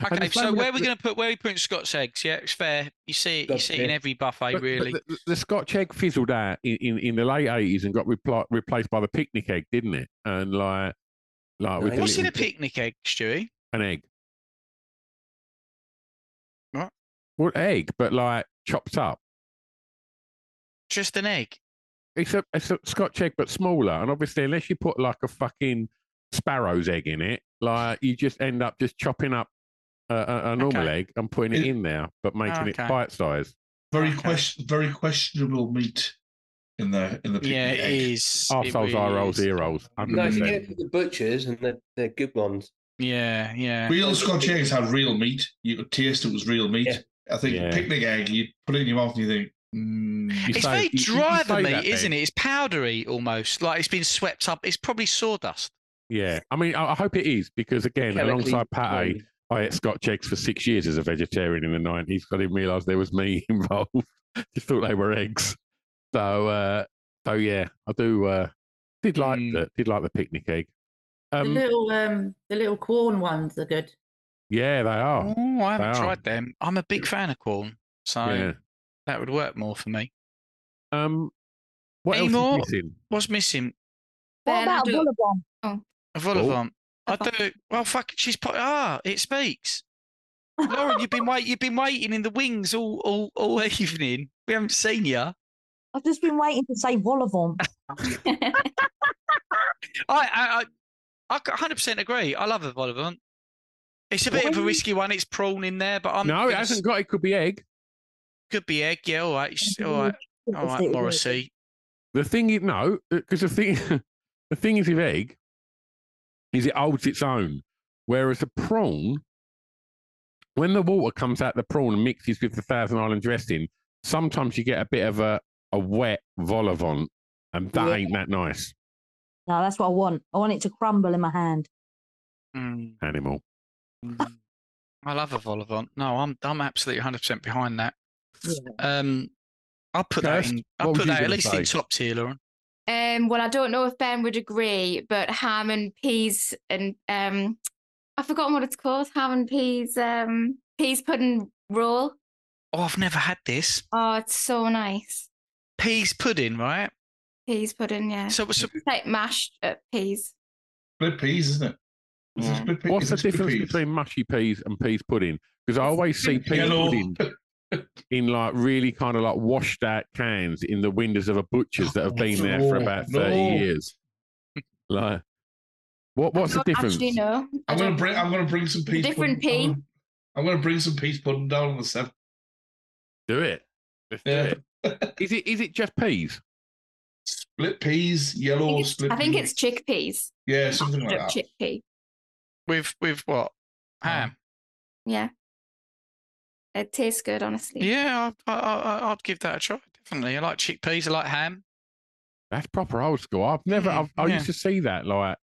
Okay, so where are we going to put where are we putting Scots eggs? Yeah, it's fair. You see it. You see it in every buffet, But- but really. The, the Scotch egg fizzled out in, in, in the late eighties and got repli- replaced by the picnic egg, didn't it? And like, like with the What's in a picnic egg, Stewie? an egg. What? Well, egg, but like chopped up. Just an egg. It's a it's a Scotch egg, but smaller. And obviously, unless you put like a fucking sparrow's egg in it, like you just end up just chopping up a, a, a normal Okay. egg and putting it in there, but making it bite sized. Very question, very questionable meat in the in the picnic Yeah, it egg. is. Arseholes, eye rolls, ear rolls. No, you 100%. get it the butchers, and they're, they're good ones. Yeah, yeah. Real Scotch eggs had real meat. You could taste it was real meat. I think Yeah. picnic egg, you put it in your mouth and you think, mm. It's very dry, the meat, isn't it? It's powdery almost, like it's been swept up. It's probably sawdust. Yeah, I mean, I, I hope it is because again, Chemically alongside pate, I ate Scotch eggs for six years as a vegetarian in the nineties. I didn't realise there was me involved. Just thought they were eggs. So, uh, so yeah, I do. Uh, did like Hmm. the did like the picnic egg. the Um, little um the little corn ones are good. yeah, they are. Oh, I haven't They are. tried them. I'm a big fan of corn, so Yeah. that would work more for me. Um, what Any else more? is missing? What's missing? What about do- Bullabong? Oh. A vol au vent. I do. Well, fuck. She's put. Ah, it speaks. Lauren, you've been wait. You've been waiting in the wings all all all evening. We haven't seen you. I've just been waiting to say Volavon. I I I, I 100% agree. I love the vol. It's a bit of a risky one. It's prawn in there, but I'm no, it gonna hasn't got. It could be egg. Could be egg. Yeah, all right. s- All right. All right, Morrissey. The thing is, no, because the thing, the thing is with egg, is it holds its own. Whereas a prawn, when the water comes out the prawn and mixes with the Thousand Island dressing, sometimes you get a bit of a, a wet vol au vent, and that Yeah. ain't that nice. No, that's what I want. I want it to crumble in my hand. Mm, Animal. I love a vol au vent. No, I'm I'm absolutely 100% behind that. Um, I'll put Kirst, that in. I'll put that at gonna least in say? top tier, Lauren. Um, well, I don't know if Ben would agree, but ham and peas and um, I've forgotten what it's called. Ham and peas, um, peas pudding roll. Oh, I've never had this. Oh, it's so nice. Peas pudding, right? Peas pudding, yeah. So, so It's like mashed uh, peas. Split peas, isn't it? Is it Yeah. split pe- What's is the split difference peas? between mushy peas and peas pudding? Because I always see peas Yellow. pudding in like really kind of like washed out cans in the windows of a butcher's that have oh, been there for about thirty no. years. Like, what? What's the difference? Actually, no. I I'm gonna don't bring. know. I'm gonna bring some peas. different pudding- I'm gonna- I'm gonna bring some peas pudding down on the seventh. Do it. Let's do Yeah. it. Is it? Is it just peas? Split peas, I yellow think it's, split. I think peas. it's chickpeas. yeah, something like Mashed that. up Chickpea. with with what? Ham. Yeah. It tastes good, honestly. Yeah, I, I, I, I'd give that a try. Definitely. I like chickpeas. I like ham. That's proper old school. I've never. Mm, I've, I yeah. used to see that like,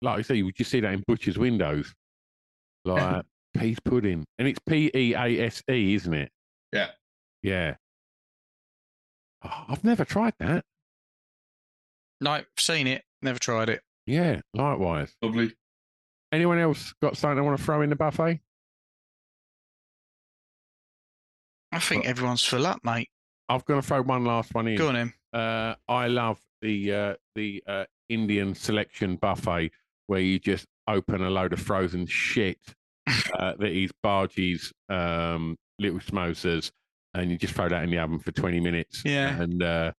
like I say, you just see that in butchers' windows, like peas pudding, and it's P E A S E, isn't it? Yeah. Yeah. Oh, I've never tried that. No, seen it. Never tried it. Yeah, likewise. Lovely. Anyone else got something they want to throw in the buffet? I think everyone's full up, mate. I've got to throw one last one in. Go on, then. Uh, I love the uh, the uh, Indian selection buffet where you just open a load of frozen shit uh, that is Bargie's um, little samosas, and you just throw that in the oven for twenty minutes. Yeah. and uh,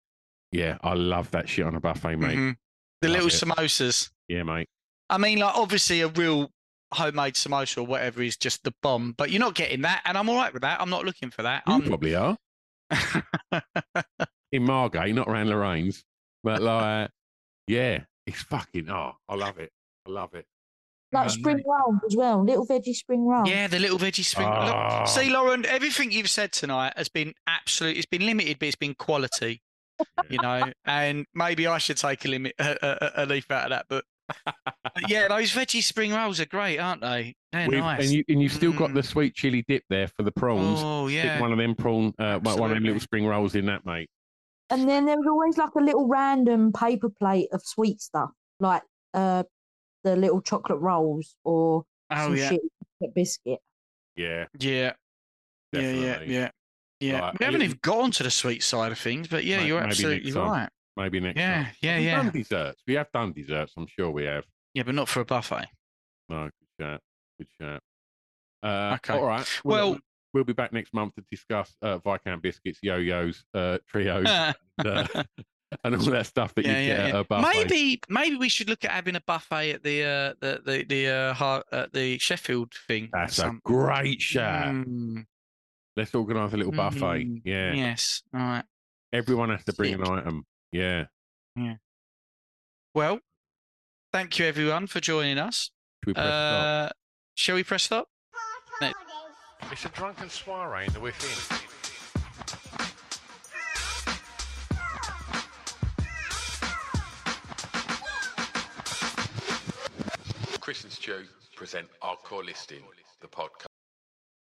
yeah, I love that shit on a buffet, mate. Mhm. The Love little it. samosas. Yeah, mate. I mean, like obviously a real homemade samosa or whatever is just the bomb, but you're not getting that, and I'm all right with that. I'm not looking for that. You I'm, probably are in Margate, not around Lorraine's, but like, yeah, it's fucking. Oh, I love it. I love it. Like spring roll as well, little veggie spring roll. Yeah, the little veggie spring. Look, Ah. see, Lauren, everything you've said tonight has been absolute. It's been limited, but it's been quality. You know, and maybe I should take a limit a, a, a leaf out of that. But but yeah, those veggie spring rolls are great, aren't they? They're With- nice. And you and you've still got the sweet chili dip there for the prawns. Oh, Stick yeah. one of them prawn, uh, one of them little spring rolls in that, mate. And then there was always like a little random paper plate of sweet stuff, like uh, the little chocolate rolls or Oh, some yeah. shit biscuit. Yeah. Yeah. Yeah, yeah, yeah, yeah. Right, we haven't even gone to the sweet side of things, but yeah, May- you're absolutely right. Maybe next Yeah, time. yeah, Have yeah. done desserts. We have done desserts. I'm sure we have. Yeah, but not for a buffet. No, good chat. Good chat. Uh, Okay. All right. Well- we'll be back next month to discuss uh, Viscount biscuits, yo-yos, uh, trios, and, uh, and all that stuff that Yeah, you yeah, get yeah. at a buffet. Maybe, maybe we should look at having a buffet at the uh, the the the uh, Har- at the Sheffield thing. That's at a great shout. Mm, Let's organise a little buffet. mm, Yeah. Yes. All right. Everyone has to bring an item. Yeah. Yeah. Well, thank you everyone for joining us. Should we press stop? Uh, shall we press stop? No. It's a drunken soiree in the within. Chris and Stu present Hardcore Listing, the podcast.